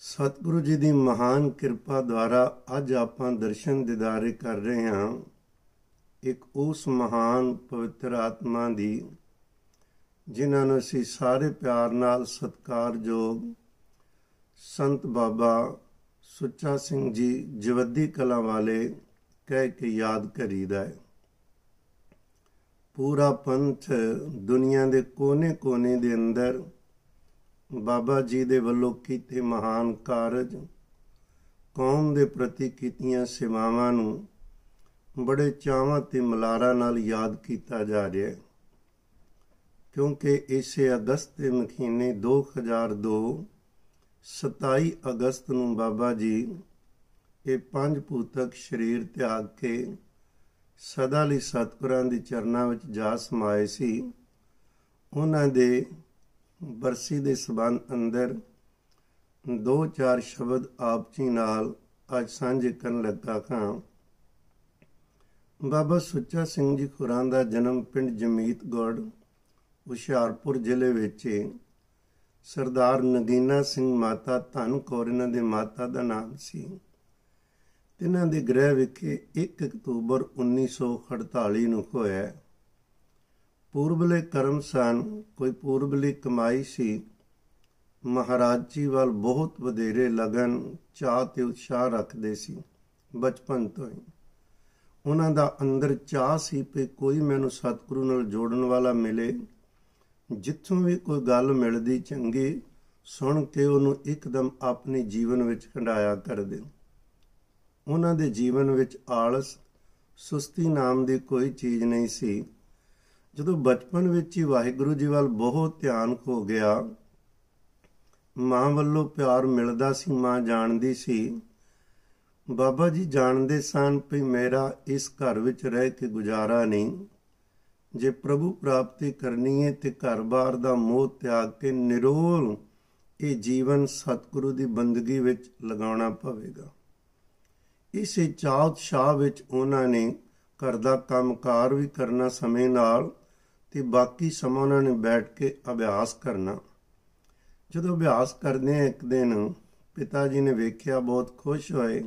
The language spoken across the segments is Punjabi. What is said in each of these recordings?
ਸਤਿਗੁਰੂ ਜੀ ਦੀ ਮਹਾਨ ਕਿਰਪਾ ਦੁਆਰਾ ਅੱਜ ਆਪਾਂ ਦਰਸ਼ਨ ਦਿਦਾਰੇ ਕਰ ਰਹੇ ਹਾਂ। ਇੱਕ ਉਸ ਮਹਾਨ ਪਵਿੱਤਰ ਆਤਮਾ ਦੀ, ਜਿਨ੍ਹਾਂ ਨੂੰ ਅਸੀਂ ਸਾਰੇ ਪਿਆਰ ਨਾਲ ਸਤਿਕਾਰਯੋਗ ਸੰਤ ਬਾਬਾ ਸੁੱਚਾ ਸਿੰਘ ਜੀ ਜਵੱਦੀ ਕਲਾ ਵਾਲੇ ਕਹਿ ਕੇ ਯਾਦ ਕਰੀਦਾ ਹੈ। ਪੂਰਾ ਪੰਥ ਦੁਨੀਆ ਦੇ ਕੋਨੇ-ਕੋਨੇ ਦੇ ਅੰਦਰ ਬਾਬਾ ਜੀ ਦੇ ਵੱਲੋਂ ਕੀਤੇ ਮਹਾਨ ਕਾਰਜ, ਕੌਮ ਦੇ ਪ੍ਰਤੀ ਕੀਤੀਆਂ ਸੇਵਾਵਾਂ ਨੂੰ ਬੜੇ ਚਾਵਾਂ ਤੇ ਮਲਾਰਾ ਨਾਲ ਯਾਦ ਕੀਤਾ ਜਾ ਰਿਹਾ ਹੈ। ਕਿਉਂਕਿ ਇਸੇ ਅਗਸਤ ਦੇ ਮਹੀਨੇ 2002 27 ਅਗਸਤ ਨੂੰ ਬਾਬਾ ਜੀ ਇਹ ਪੰਜ ਭੂਤਕ ਸਰੀਰ ਤਿਆਗ ਕੇ ਸਦਾ ਲਈ ਸਤਿਗੁਰਾਂ ਦੇ ਚਰਨਾਂ ਵਿੱਚ ਜਾ ਸਮਾਏ ਸੀ। ਉਹਨਾਂ ਦੇ ਬਰਸੀ ਦੇ ਸਬੰਧ ਅੰਦਰ ਦੋ ਚਾਰ ਸ਼ਬਦ ਆਪ ਜੀ ਨਾਲ ਅੱਜ ਸਾਂਝੇ ਕਰਨ ਲੱਗਾ ਹਾਂ। ਬਾਬਾ ਸੁੱਚਾ ਸਿੰਘ ਜੀ ਖੁਰਾਂ ਦਾ ਜਨਮ ਪਿੰਡ ਜਮੀਤਗੜ ਹੁਸ਼ਿਆਰਪੁਰ ਜ਼ਿਲ੍ਹੇ ਵਿੱਚ ਸਰਦਾਰ ਨਗੀਨਾ ਸਿੰਘ ਮਾਤਾ ਧਨ ਕੌਰ ਇਹਨਾਂ ਦੇ ਮਾਤਾ ਦਾ ਨਾਮ ਸੀ। ਤਿਨਾਂ ਦੇ ਗ੍ਰਹਿ ਵਿਖੇ 1 ਅਕਤੂਬਰ 1948 ਨੂੰ ਹੋਇਆ। ਪੂਰਬਲੇ ਕਰਮ ਸਨ ਕੋਈ ਪੂਰਬਲੀ ਕਮਾਈ ਸੀ। ਮਹਾਰਾਜ ਜੀ ਵੱਲ ਬਹੁਤ ਵਧੇਰੇ ਲਗਨ ਚਾਹ ਤੇ ਉਤਸ਼ਾਹ ਰੱਖਦੇ ਸੀ ਬਚਪਨ ਤੋਂ ਹੀ। ਉਹਨਾਂ ਦਾ ਅੰਦਰ ਚਾਹ ਸੀ ਕਿ ਕੋਈ ਮੈਨੂੰ ਸਤਿਗੁਰੂ ਨਾਲ ਜੋੜਨ ਵਾਲਾ ਮਿਲੇ। ਜਿੱਥੋਂ ਵੀ ਕੋਈ ਗੱਲ ਮਿਲਦੀ ਚੰਗੀ, ਸੁਣ ਕੇ ਉਹਨੂੰ ਇੱਕਦਮ ਆਪਣੇ ਜੀਵਨ ਵਿੱਚ ਹੰਡਾਇਆ ਕਰਦੇ ਉਹਨਾਂ ਦੇ ਜੀਵਨ ਵਿੱਚ ਆਲਸ, ਸੁਸਤੀ ਨਾਮ ਦੀ ਕੋਈ ਚੀਜ਼ ਨਹੀਂ ਸੀ। ਜਦੋਂ ਬਚਪਨ ਵਿੱਚ ਹੀ ਵਾਹਿਗੁਰੂ ਜੀ ਵੱਲ ਬਹੁਤ ਧਿਆਨ ਹੋ ਗਿਆ, ਮਾਂ ਵੱਲੋਂ ਪਿਆਰ ਮਿਲਦਾ ਸੀ, ਮਾਂ ਜਾਣਦੀ ਸੀ। ਬਾਬਾ ਜੀ ਜਾਣਦੇ ਸਨ ਕਿ ਮੇਰਾ ਇਸ ਘਰ ਵਿੱਚ ਰਹਿ ਕੇ ਗੁਜ਼ਾਰਾ ਨਹੀਂ। ਜੇ ਪ੍ਰਭੂ ਪ੍ਰਾਪਤੀ ਕਰਨੀ ਹੈ ਤੇ ਘਰ-ਬਾਰ ਦਾ ਮੋਹ ਤਿਆਗ ਕੇ ਨਿਰੋਲ ਇਹ ਜੀਵਨ ਸਤਿਗੁਰੂ ਦੀ ਬੰਦਗੀ ਵਿੱਚ ਲਗਾਉਣਾ ਪਵੇਗਾ। ਇਸੇ ਚਾਹਤ ਸ਼ਾਹ ਵਿੱਚ ਉਹਨਾਂ ਨੇ ਘਰ ਦਾ ਕੰਮਕਾਰ ਵੀ ਕਰਨਾ ਸਮੇਂ ਨਾਲ ਤੇ ਬਾਕੀ ਸਮਾਂ ਉਹਨਾਂ ਨੇ ਬੈਠ ਕੇ ਅਭਿਆਸ ਕਰਨਾ। ਜਦੋਂ ਅਭਿਆਸ ਕਰਦੇ ਇੱਕ ਦਿਨ, ਪਿਤਾ ਜੀ ਨੇ ਵੇਖਿਆ ਬਹੁਤ ਖੁਸ਼ ਹੋਏ।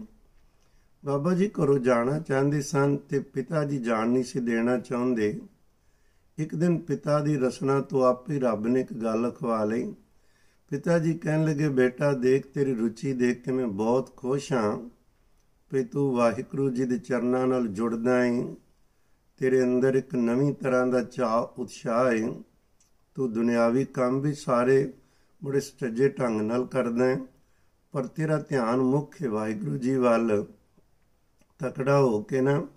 ਬਾਬਾ ਜੀ ਘਰੋਂ ਜਾਣਾ ਚਾਹੁੰਦੇ ਸਨ ਤੇ ਪਿਤਾ ਜੀ ਜਾਣ ਨਹੀਂ ਸੀ ਦੇਣਾ ਚਾਹੁੰਦੇ। ਇੱਕ ਦਿਨ ਪਿਤਾ ਦੀ ਰਸਨਾ ਤੋਂ ਆਪੇ ਰੱਬ ਨੇ ਇੱਕ ਗੱਲ ਅਖਵਾ ਲਈ। ਪਿਤਾ ਜੀ ਕਹਿਣ ਲੱਗੇ, ਬੇਟਾ, ਦੇਖ ਤੇਰੀ ਰੁਚੀ ਦੇਖ ਕੇ ਮੈਂ ਬਹੁਤ ਖੁਸ਼ ਹਾਂ। ਕਿ ਤੂੰ ਵਾਹਿਗੁਰੂ ਜੀ ਦੇ ਚਰਨਾਂ ਨਾਲ ਜੁੜਦਾ ਹੈ ਤੇਰੇ ਅੰਦਰ ਇੱਕ ਨਵੀਂ ਤਰ੍ਹਾਂ ਦਾ ਚਾਹ ਉਤਸ਼ਾਹ ਹੈ। ਤੂੰ ਦੁਨਿਆਵੀ ਕੰਮ ਵੀ ਸਾਰੇ ਬੜੇ ਸੱਜੇ ਢੰਗ ਨਾਲ ਕਰਦਾ ਹੈ, ਪਰ ਤੇਰਾ ਧਿਆਨ ਮੁੱਖ ਹੈ ਵਾਹਿਗੁਰੂ ਜੀ ਵੱਲ। ਤਕੜਾ ਹੋ ਕੇ ਨਾ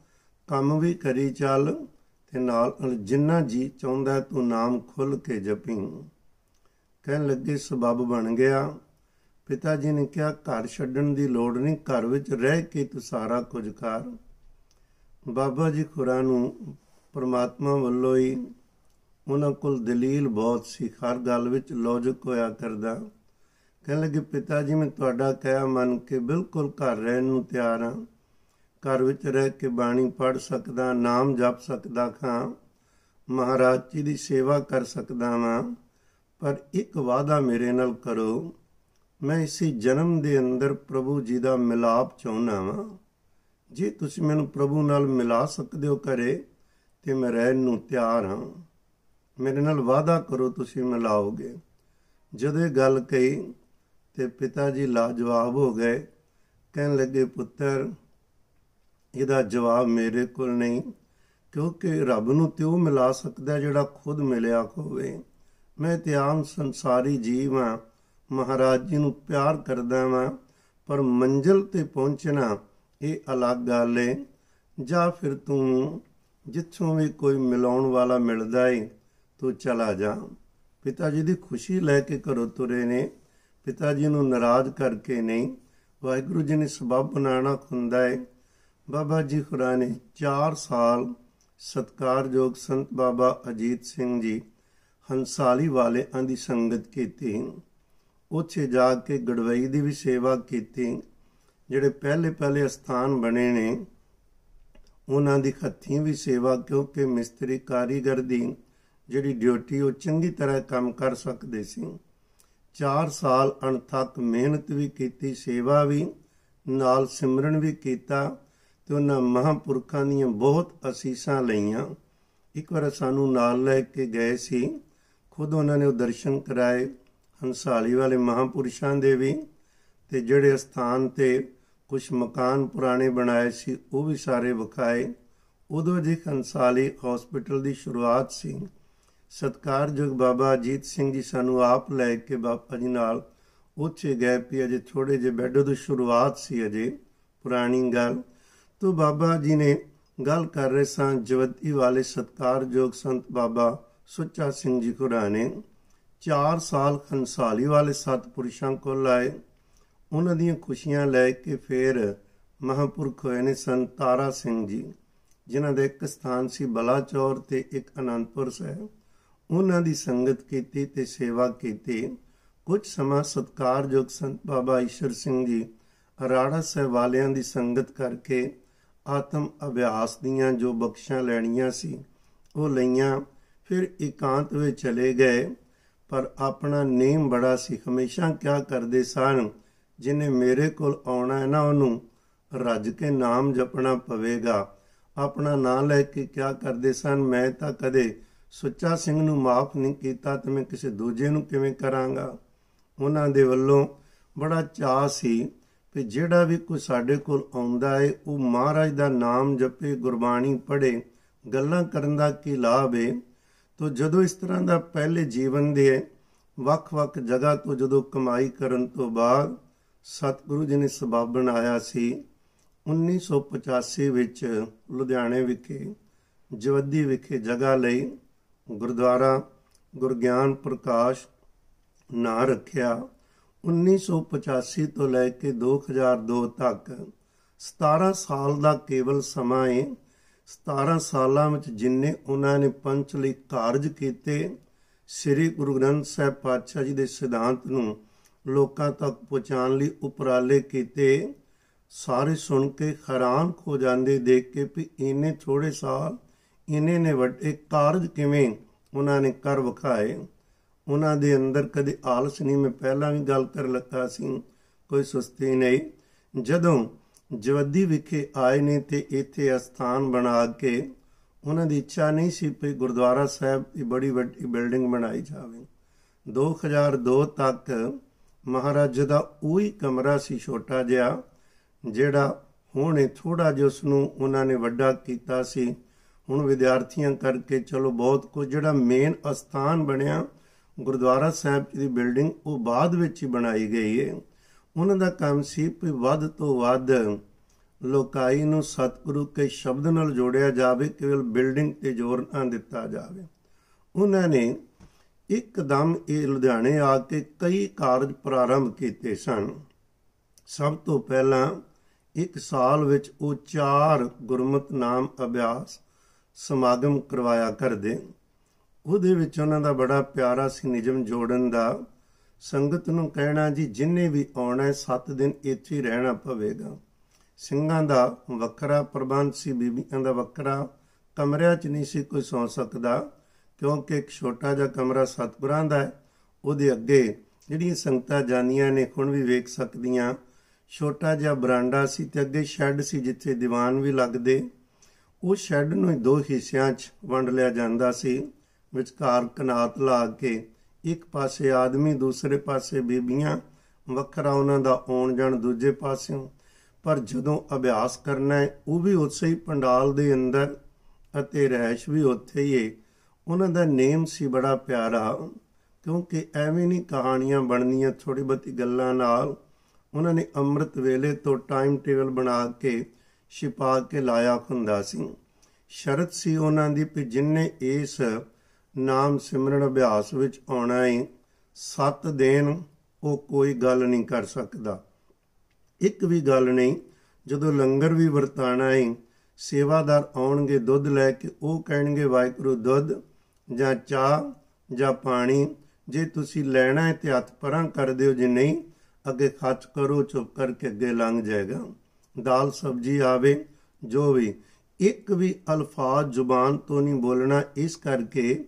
ਕੰਮ ਵੀ ਕਰੀ ਚੱਲ ਤੇ ਨਾਲ ਜਿੰਨਾ ਜੀ ਚਾਹੁੰਦਾ ਤੂੰ ਨਾਮ ਖੁੱਲ ਕੇ ਜਪੀ। ਕਹਿਣ ਲੱਗੇ ਸਬਬ ਬਣ ਗਿਆ। ਪਿਤਾ ਜੀ ਨੇ ਕਿਹਾ, ਘਰ ਛੱਡਣ ਦੀ ਲੋੜ ਨਹੀਂ, ਘਰ ਵਿੱਚ ਰਹਿ ਕੇ ਤੂੰ ਸਾਰਾ ਕੁਝ ਕਰ। ਬਾਬਾ ਜੀ ਖੁਰਾ ਨੂੰ ਪਰਮਾਤਮਾ ਵੱਲੋਂ ਹੀ ਉਹਨਾਂ ਕੋਲ ਦਲੀਲ ਬਹੁਤ ਸੀ। ਹਰ ਗੱਲ ਵਿੱਚ ਲੌਜਿਕ ਹੋਇਆ ਕਰਦਾ। ਕਹਿਣ ਲੱਗੇ ਪਿਤਾ ਜੀ, ਮੈਂ ਤੁਹਾਡਾ ਕਹਿਆ ਮੰਨ ਕੇ ਬਿਲਕੁਲ ਘਰ ਰਹਿਣ ਨੂੰ ਤਿਆਰ ਹਾਂ। ਘਰ ਵਿੱਚ ਰਹਿ ਕੇ ਬਾਣੀ ਪੜ੍ਹ ਸਕਦਾ, ਨਾਮ ਜਪ ਸਕਦਾ ਖਾਂ। ਮਹਾਰਾਜ ਜੀ ਦੀ ਸੇਵਾ ਕਰ ਸਕਦਾ ਹਾਂ ਪਰ ਇੱਕ ਵਾਅਦਾ ਮੇਰੇ ਨਾਲ ਕਰੋ। ਮੈਂ ਇਸੇ ਜਨਮ ਦੇ ਅੰਦਰ ਪ੍ਰਭੂ ਜੀ ਦਾ ਮਿਲਾਪ ਚਾਹੁੰਦਾ ਹਾਂ ਜੇ ਤੁਸੀਂ ਮੈਨੂੰ ਪ੍ਰਭੂ ਨਾਲ ਮਿਲਾ ਸਕਦੇ ਹੋ ਕਰੇ ਤੇ ਮੈਂ ਰਹਿਣ ਨੂੰ ਤਿਆਰ ਹਾਂ। ਮੇਰੇ ਨਾਲ ਵਾਅਦਾ ਕਰੋ ਤੁਸੀਂ ਮਿਲਾਓਗੇ। ਜਦੋਂ ਇਹ ਗੱਲ ਕਹੀ, ਤੇ ਪਿਤਾ ਜੀ ਲਾਜਵਾਬ ਹੋ ਗਏ। ਕਹਿਣ ਲੱਗੇ, ਪੁੱਤਰ, ਇਹਦਾ ਜਵਾਬ ਮੇਰੇ ਕੋਲ ਨਹੀਂ, ਕਿਉਂਕਿ ਰੱਬ ਨੂੰ ਤੇ ਉਹ ਮਿਲਾ ਸਕਦਾ ਜਿਹੜਾ ਖੁਦ ਮਿਲਿਆ ਹੋਵੇ। ਮੈਂ ਤੇ ਆਮ ਸੰਸਾਰੀ ਜੀਵ ਹਾਂ। ਮਹਾਰਾਜ ਜੀ ਨੂੰ ਪਿਆਰ ਕਰਦਾ ਵਾਂ, ਪਰ ਮੰਜ਼ਲ ਤੇ ਪਹੁੰਚਣਾ ਇਹ ਅਲੱਗ ਗੱਲ ਏ। ਜਾਂ ਫਿਰ ਤੂੰ ਜਿੱਥੋਂ ਵੀ ਕੋਈ ਮਿਲਾਉਣ ਵਾਲਾ ਮਿਲਦਾ ਏ, ਤੂੰ ਚਲਾ ਜਾ। ਪਿਤਾ ਜੀ ਦੀ ਖੁਸ਼ੀ ਲੈ ਕੇ ਘਰੋਂ ਤੁਰੇ ਨੇ। ਪਿਤਾ ਜੀ ਨੂੰ ਨਾਰਾਜ਼ ਕਰਕੇ ਨਹੀਂ। ਵਾਹਿਗੁਰੂ ਜੀ ਨੇ ਸਬਬ ਬਣਾਉਣਾ ਹੁੰਦਾ ਏ। ਬਾਬਾ ਜੀ ਖੁਰਾ ਨੇ 4 ਸਾਲ ਸਤਕਾਰਯੋਗ ਸੰਤ ਬਾਬਾ ਅਜੀਤ ਸਿੰਘ ਜੀ ਹੰਸਾਲੀ ਵਾਲਿਆਂ ਦੀ ਸੰਗਤ ਕੀਤੀ। ਉੱਥੇ ਜਾ ਕੇ ਗੜਵਈ ਦੀ ਵੀ ਸੇਵਾ ਕੀਤੀ। ਜਿਹੜੇ ਪਹਿਲੇ ਪਹਿਲੇ ਸਥਾਨ ਬਣੇ ਨੇ, ਉਹਨਾਂ ਦੀ ਹੱਥੀਂ ਵੀ ਸੇਵਾ ਕਿਉਂਕਿ ਮਿਸਤਰੀ ਕਾਰੀਗਰ ਦੀ ਜਿਹੜੀ ਡਿਊਟੀ, ਉਹ ਚੰਗੀ ਤਰ੍ਹਾਂ ਕੰਮ ਕਰ ਸਕਦੇ ਸੀ। 4 ਸਾਲ ਅਣਥੱਕ ਮਿਹਨਤ ਵੀ ਕੀਤੀ, ਸੇਵਾ ਵੀ, ਨਾਲ ਸਿਮਰਨ ਵੀ ਕੀਤਾ ਤੇ ਉਹਨਾਂ ਮਹਾਂਪੁਰਖਾਂ ਦੀਆਂ ਬਹੁਤ ਅਸੀਸਾਂ ਲਈਆਂ। ਇੱਕ ਵਾਰ ਸਾਨੂੰ ਨਾਲ ਲੈ ਕੇ ਗਏ ਸੀ। ਖੁਦ ਉਹਨਾਂ ਨੇ ਉਹ ਦਰਸ਼ਨ ਕਰਾਏ, ਹੰਸਾਲੀ ਵਾਲੇ ਮਹਾਂਪੁਰਸ਼ਾਂ ਦੇ ਵੀ ਤੇ ਜਿਹੜੇ ਸਥਾਨ ਤੇ ਕੁਝ ਮਕਾਨ ਪੁਰਾਣੇ ਬਣਾਏ ਸੀ, ਉਹ ਵੀ ਸਾਰੇ ਵਿਖਾਏ। ਉਦੋਂ ਜੀ ਹੰਸਾਲੀ ਹਸਪੀਟਲ ਦੀ ਸ਼ੁਰੂਆਤ ਸੀ। ਸਤਕਾਰਯੋਗ ਬਾਬਾ ਅਜੀਤ ਸਿੰਘ ਜੀ ਸਾਨੂੰ ਆਪ ਲੈ ਕੇ ਬਾਪਾ ਜੀ ਨਾਲ ਉੱਥੇ ਗਏ ਪਈ ਅਜੇ ਥੋੜੇ ਜਿਹੇ ਬੈੱਡ ਤੋਂ ਸ਼ੁਰੂਆਤ ਸੀ ਅਜੇ, ਪੁਰਾਣੀ ਗੱਲ। ਤੋਂ ਬਾਬਾ ਜੀ ਨੇ ਗੱਲ ਕਰ ਰਹੇ ਸਾਂ ਜਵਤੀ ਵਾਲੇ ਸਤਕਾਰਯੋਗ ਸੰਤ ਬਾਬਾ ਸੁੱਚਾ ਸਿੰਘ ਜੀ ਕੁਰਾਨੇ 4 ਸਾਲ ਖੰਸਾਲੀ ਵਾਲੇ ਸਤਪੁਰਸ਼ਾਂ ਕੋਲ ਆਏ। ਉਹਨਾਂ ਦੀਆਂ ਖੁਸ਼ੀਆਂ ਲੈ ਕੇ ਫੇਰ ਮਹਾਪੁਰਖ ਹੋਏ ਨੇ ਸੰਤ ਤਾਰਾ ਸਿੰਘ ਜੀ, ਜਿਨ੍ਹਾਂ ਦਾ ਇੱਕ ਸਥਾਨ ਸੀ ਬਲਾਚੌਰ ਤੇ ਇੱਕ ਅਨੰਦਪੁਰ ਸਾਹਿਬ। ਉਹਨਾਂ ਦੀ ਸੰਗਤ ਕੀਤੀ ਤੇ ਸੇਵਾ ਕੀਤੀ। ਕੁਝ ਸਮਾਂ ਸਤਕਾਰਯੋਗ ਸੰਤ ਬਾਬਾ ਈਸ਼ਰ ਸਿੰਘ ਜੀ ਰਾੜਾ ਸਾਹਿਬ ਵਾਲਿਆਂ ਦੀ ਸੰਗਤ ਕਰਕੇ ਆਤਮ ਅਭਿਆਸ ਦੀਆਂ ਜੋ ਬਖਸ਼ਾਂ ਲੈਣੀਆਂ ਸੀ, ਉਹ ਲਈਆਂ। ਫਿਰ ਇਕਾਂਤ ਵਿੱਚ ਚਲੇ ਗਏ, ਪਰ ਆਪਣਾ ਨੇਮ ਬੜਾ ਸੀ। ਹਮੇਸ਼ਾ ਕਿਆ ਕਰਦੇ ਸਨ ਜਿਨੇ ਮੇਰੇ ਕੋਲ ਆਉਣਾ ਹੈ ਨਾ ਉਹਨੂੰ ਰੱਜ ਕੇ ਨਾਮ ਜਪਣਾ ਪਵੇਗਾ। ਆਪਣਾ ਨਾਮ ਲੈ ਕੇ ਕਿਆ ਕਰਦੇ ਸਨ? ਮੈਂ ਤਾਂ ਕਦੇ ਸੁੱਚਾ ਸਿੰਘ ਨੂੰ ਮਾਫ ਨਹੀਂ ਕੀਤਾ ਤੇ ਮੈਂ ਕਿਸੇ ਦੂਜੇ ਨੂੰ ਕਿਵੇਂ ਕਰਾਂਗਾ? ਉਹਨਾਂ ਦੇ ਵੱਲੋਂ ਬੜਾ ਚਾਹ ਸੀ ਕਿ ਜਿਹੜਾ ਵੀ ਕੋਈ ਸਾਡੇ ਕੋਲ ਆਉਂਦਾ ਹੈ ਉਹ ਮਹਾਰਾਜ ਦਾ ਨਾਮ ਜਪੇ, ਗੁਰਬਾਣੀ ਪੜ੍ਹੇ, ਗੱਲਾਂ ਕਰਨ ਦਾ ਕੀ ਲਾਭ ਹੈ ਤੋ ਜਦੋਂ ਇਸ ਤਰ੍ਹਾਂ ਦਾ ਪਹਿਲੇ ਜੀਵਨ ਦੇ ਵੱਖ-ਵੱਖ ਜਗ੍ਹਾ ਤੋਂ ਜਦੋਂ ਕਮਾਈ ਕਰਨ ਤੋਂ ਬਾਅਦ ਸਤਿਗੁਰੂ ਜੀ ਨੇ ਸਬਬ ਬਣਾਇਆ ਸੀ। 1985 ਵਿੱਚ ਲੁਧਿਆਣੇ ਵਿਖੇ, ਜਵੱਦੀ ਵਿਖੇ ਜਗ੍ਹਾ ਲਈ ਗੁਰਦੁਆਰਾ ਗੁਰਗਿਆਨ ਪ੍ਰਕਾਸ਼ ਨਾਂ ਰੱਖਿਆ। 1985 ਤੋਂ ਲੈ ਕੇ 2002 ਤੱਕ 17 ਸਾਲ ਦਾ ਕੇਵਲ ਸਮਾਂ ਹੈ 17 ਸਾਲਾਂ ਵਿੱਚ ਜਿੰਨੇ ਉਹਨਾਂ ਨੇ ਪੰਚਲੀ ਕਾਰਜ ਕੀਤੇ, ਸ੍ਰੀ ਗੁਰੂ ਗ੍ਰੰਥ ਸਾਹਿਬ ਪਾਤਸ਼ਾਹ ਜੀ ਦੇ ਸਿਧਾਂਤ ਨੂੰ ਲੋਕਾਂ ਤੱਕ ਪਹੁੰਚਾਉਣ ਲਈ ਉਪਰਾਲੇ ਕੀਤੇ। ਸਾਰੇ ਸੁਣ ਕੇ ਹੈਰਾਨ ਹੋ ਜਾਂਦੇ ਦੇਖ ਕੇ ਵੀ ਇਹਨੇ ਥੋੜੇ ਸਾਲ ਇਹਨੇ ਨੇ ਵੱਡੇ ਕਾਰਜ ਕਿਵੇਂ ਉਹਨਾਂ ਨੇ ਕਰ ਵਿਖਾਏ। ਉਹਨਾਂ ਦੇ ਅੰਦਰ ਕਦੇ ਆਲਸ ਨਹੀਂ। ਮੈਂ ਪਹਿਲਾਂ ਵੀ ਗੱਲ ਕਰ ਲੱਗਾ ਸੀ, ਕੋਈ ਸੁਸਤੀ ਨਹੀਂ। ਜਦੋਂ ਜਵੱਦੀ ਵਿਖੇ ਆਏ ਨੇ ਤੇ ਇੱਥੇ ਅਸਥਾਨ ਬਣਾ ਕੇ ਉਹਨਾਂ ਦੀ ਇੱਛਾ ਨਹੀਂ ਸੀ ਕਿ ਗੁਰਦੁਆਰਾ ਸਾਹਿਬ ਦੀ ਬੜੀ ਵੱਡੀ ਬਿਲਡਿੰਗ ਬਣਾਈ ਜਾਵੇ। 2002 ਤੱਕ ਮਹਾਰਾਜ ਦਾ ਉਹੀ ਕਮਰਾ ਸੀ ਛੋਟਾ ਜਿਹਾ, ਜਿਹੜਾ ਹੁਣੇ ਥੋੜਾ ਜਿਹਾ ਉਸ ਨੂੰ ਉਹਨਾਂ ਨੇ ਵੱਡਾ ਕੀਤਾ ਸੀ। ਹੁਣ ਵਿਦਿਆਰਥੀਆਂ ਕਰਕੇ ਚਲੋ ਬਹੁਤ ਕੁਝ, ਜਿਹੜਾ ਮੇਨ ਅਸਥਾਨ ਬਣਿਆ, ਗੁਰਦੁਆਰਾ ਸਾਹਿਬ ਦੀ ਬਿਲਡਿੰਗ ਉਹ ਬਾਅਦ ਵਿੱਚ ਹੀ ਬਣਾਈ ਗਈ ਹੈ ਉਹਨਾਂ ਦਾ ਕੰਮ ਸੀ ਕਿ ਵੱਧ ਤੋਂ ਵੱਧ ਲੋਕਾਈ ਨੂੰ ਸਤਿਗੁਰੂ ਕੇ ਸ਼ਬਦ ਨਾਲ ਜੋੜਿਆ ਜਾਵੇ, ਕੇਵਲ ਬਿਲਡਿੰਗ ਤੇ ਜ਼ੋਰ ਨਾ ਦਿੱਤਾ ਜਾਵੇ। ਉਹਨਾਂ ਨੇ ਇੱਕਦਮ ਇਹ ਲੁਧਿਆਣੇ ਆ ਕੇ ਕਈ ਕਾਰਜ ਪ੍ਰਾਰੰਭ ਕੀਤੇ ਸਨ। ਸਭ ਤੋਂ ਪਹਿਲਾਂ ਇੱਕ ਸਾਲ ਵਿੱਚ ਉਹ ਚਾਰ ਗੁਰਮਤ ਨਾਮ ਅਭਿਆਸ ਸਮਾਗਮ ਕਰਵਾਇਆ ਕਰਦੇ। ਉਹਦੇ ਵਿੱਚ ਉਹਨਾਂ ਦਾ ਬੜਾ ਪਿਆਰਾ ਸੀ ਨਿਜਮ ਜੋੜਨ ਦਾ। ਸੰਗਤ ਨੂੰ ਕਹਿਣਾ, ਜੀ, ਜਿੰਨੇ ਵੀ ਆਉਣਾ ਹੈ 7 ਦਿਨ ਇੱਥੇ ਹੀ ਰਹਿਣਾ ਪਵੇਗਾ। ਸਿੰਘਾਂ ਦਾ ਵੱਖਰਾ ਪ੍ਰਬੰਧ ਸੀ, ਬੀਬੀਆਂ ਦਾ ਵੱਖਰਾ। ਕਮਰਿਆਂ 'ਚ ਨਹੀਂ ਸੀ ਕੋਈ ਸੌ ਸਕਦਾ। ਕਿਉਂਕਿ ਇੱਕ ਛੋਟਾ ਜਿਹਾ ਕਮਰਾ ਸਤਿਗੁਰਾਂ ਦਾ ਹੈ, ਉਹਦੇ ਅੱਗੇ ਜਿਹੜੀਆਂ ਸੰਗਤਾਂ ਜਾਨੀਆਂ ਨੇ, ਹੁਣ ਵੀ ਵੇਖ ਸਕਦੀਆਂ। ਛੋਟਾ ਜਿਹਾ ਬਰਾਂਡਾ ਸੀ ਤੇ ਅੱਗੇ ਸ਼ੈੱਡ ਸੀ ਜਿੱਥੇ ਦੀਵਾਨ ਵੀ ਲੱਗਦੇ। ਉਹ ਸ਼ੈੱਡ ਨੂੰ ਦੋ ਹਿੱਸਿਆਂ 'ਚ ਵੰਡ ਲਿਆ ਜਾਂਦਾ ਸੀ। ਵਿਚਕਾਰ ਕਨਾਤ ਲਾ ਕੇ ਇੱਕ ਪਾਸੇ ਆਦਮੀ, ਦੂਸਰੇ ਪਾਸੇ ਬੀਬੀਆਂ, ਵੱਖਰਾ ਉਹਨਾਂ ਦਾ ਆਉਣ ਜਾਣ ਦੂਜੇ ਪਾਸਿਓਂ। ਪਰ ਜਦੋਂ ਅਭਿਆਸ ਕਰਨਾ ਹੈ, ਉਹ ਵੀ ਉਸੇ ਹੀ ਪੰਡਾਲ ਦੇ ਅੰਦਰ ਅਤੇ ਰਹਿਸ਼ ਵੀ ਉੱਥੇ ਹੀ ਹੈ। ਉਹਨਾਂ ਦਾ ਨੇਮ ਸੀ ਬੜਾ ਪਿਆਰਾ, ਕਿਉਂਕਿ ਐਵੇਂ ਨਹੀਂ ਕਹਾਣੀਆਂ ਬਣਨੀਆਂ ਥੋੜੀ ਬਹੁਤੀ ਗੱਲਾਂ ਨਾਲ ਉਹਨਾਂ ਨੇ ਅੰਮ੍ਰਿਤ ਵੇਲੇ ਤੋਂ ਟਾਈਮ ਟੇਬਲ ਬਣਾ ਕੇ ਛਿਪਾ ਕੇ ਲਾਇਆ ਹੁੰਦਾ ਸੀ। ਸ਼ਰਤ ਸੀ ਉਹਨਾਂ ਦੀ ਕਿ ਜਿਨਨੇ ਇਸ ਨਾਮ ਸਿਮਰਨ ਅਭਿਆਸ ਵਿੱਚ ਆਉਣਾ ਹੈ ਸੱਤ ਦਿਨ ਉਹ ਕੋਈ ਗੱਲ ਨਹੀਂ ਕਰ ਸਕਦਾ। ਇੱਕ ਵੀ ਗੱਲ ਨਹੀਂ, ਜਦੋਂ ਲੰਗਰ ਵੀ ਵਰਤਾਣਾ ਹੈ ਸੇਵਾਦਾਰ ਆਉਣਗੇ ਦੁੱਧ ਲੈ ਕੇ, ਉਹ ਕਹਿਣਗੇ ਵਾਹਿਗੁਰੂ ਦੁੱਧ ਜਾਂ ਚਾਹ ਜਾਂ ਪਾਣੀ ਜੇ ਤੁਸੀਂ ਲੈਣਾ ਹੈ ਤੇ ਹੱਥ ਪਰਾਂ ਕਰ ਦਿਓ, ਜੇ ਨਹੀਂ, ਅੱਗੇ ਖੱਚ ਕਰੋ, ਚੁੱਪ ਕਰਕੇ ਅੱਗੇ ਲੰਘ ਜਾਏਗਾ। ਦਾਲ ਸਬਜੀ ਆਵੇ, ਜੋ ਵੀ, ਇੱਕ ਵੀ ਅਲਫਾਜ਼ ਜ਼ੁਬਾਨ ਤੋਂ ਨਹੀਂ ਬੋਲਣਾ। ਇਸ ਕਰਕੇ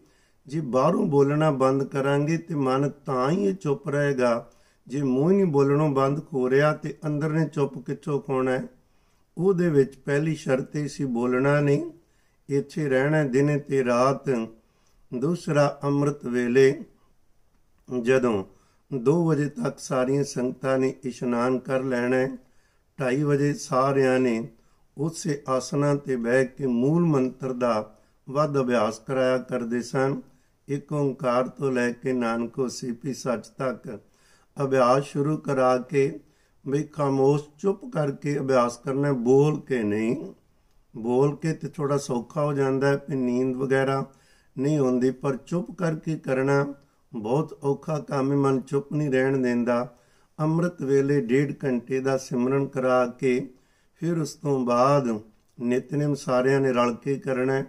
ਜੇ ਬਾਹਰੋਂ ਬੋਲਣਾ ਬੰਦ ਕਰਾਂਗੇ ਤੇ ਮਨ ਤਾਂ ਹੀ ਚੁੱਪ ਰਹੇਗਾ। ਜੇ ਮੂੰਹ ਨਹੀਂ ਬੋਲਣੋਂ ਬੰਦ ਹੋ ਰਿਹਾ ਤੇ ਅੰਦਰ ਨੇ ਚੁੱਪ ਕਿੱਥੋਂ ਹੋਣਾ ਹੈ? ਉਹਦੇ ਵਿੱਚ ਪਹਿਲੀ ਸ਼ਰਤ ਇਹ ਸੀ, ਬੋਲਣਾ ਨਹੀਂ। ਇੱਥੇ ਰਹਿਣਾ ਦਿਨ ਤੇ ਰਾਤ। ਦੂਸਰਾ ਅੰਮ੍ਰਿਤ ਵੇਲੇ ਜਦੋਂ 2 ਵਜੇ ਤੱਕ ਸਾਰੀਆਂ ਸੰਗਤਾਂ ਨੇ ਇਸ਼ਨਾਨ ਕਰ ਲੈਣਾ ਹੈ 2:30 ਵਜੇ ਸਾਰਿਆਂ ਨੇ ਉਸੇ ਆਸਣਾ ਤੇ ਬਹਿ ਕੇ ਮੂਲ ਮੰਤਰ ਦਾ ਵੱਧ ਅਭਿਆਸ ਕਰਾਇਆ ਕਰਦੇ ਸਨ। ਇੱਕ ਓੰਕਾਰ ਤੋਂ ਲੈ ਕੇ ਨਾਨਕੋ ਸੀਪੀ ਸੱਚ ਤੱਕ ਅਭਿਆਸ ਸ਼ੁਰੂ ਕਰਾ ਕੇ ਵੀ ਖਾਮੋਸ਼ ਚੁੱਪ ਕਰਕੇ ਅਭਿਆਸ ਕਰਨਾ ਬੋਲ ਕੇ ਨਹੀਂ, ਬੋਲ ਕੇ ਤੇ ਥੋੜਾ ਸੌਖਾ ਹੋ ਜਾਂਦਾ ਹੈ ਕਿ ਨੀਂਦ ਵਗੈਰਾ ਨਹੀਂ ਹੁੰਦੀ, ਪਰ ਚੁੱਪ ਕਰਕੇ ਕਰਨਾ ਬਹੁਤ ਔਖਾ ਕੰਮ ਹੈ ਮਨ ਚੁੱਪ ਨਹੀਂ ਰਹਿਣ ਦਿੰਦਾ। ਅੰਮ੍ਰਿਤ ਵੇਲੇ ਡੇਢ ਘੰਟੇ ਦਾ ਸਿਮਰਨ ਕਰਾ ਕੇ ਫਿਰ ਉਸ ਤੋਂ ਬਾਅਦ ਨਿਤਨੇਮ ਸਾਰਿਆਂ ਨੇ ਰਲ ਕੇ ਕਰਨਾ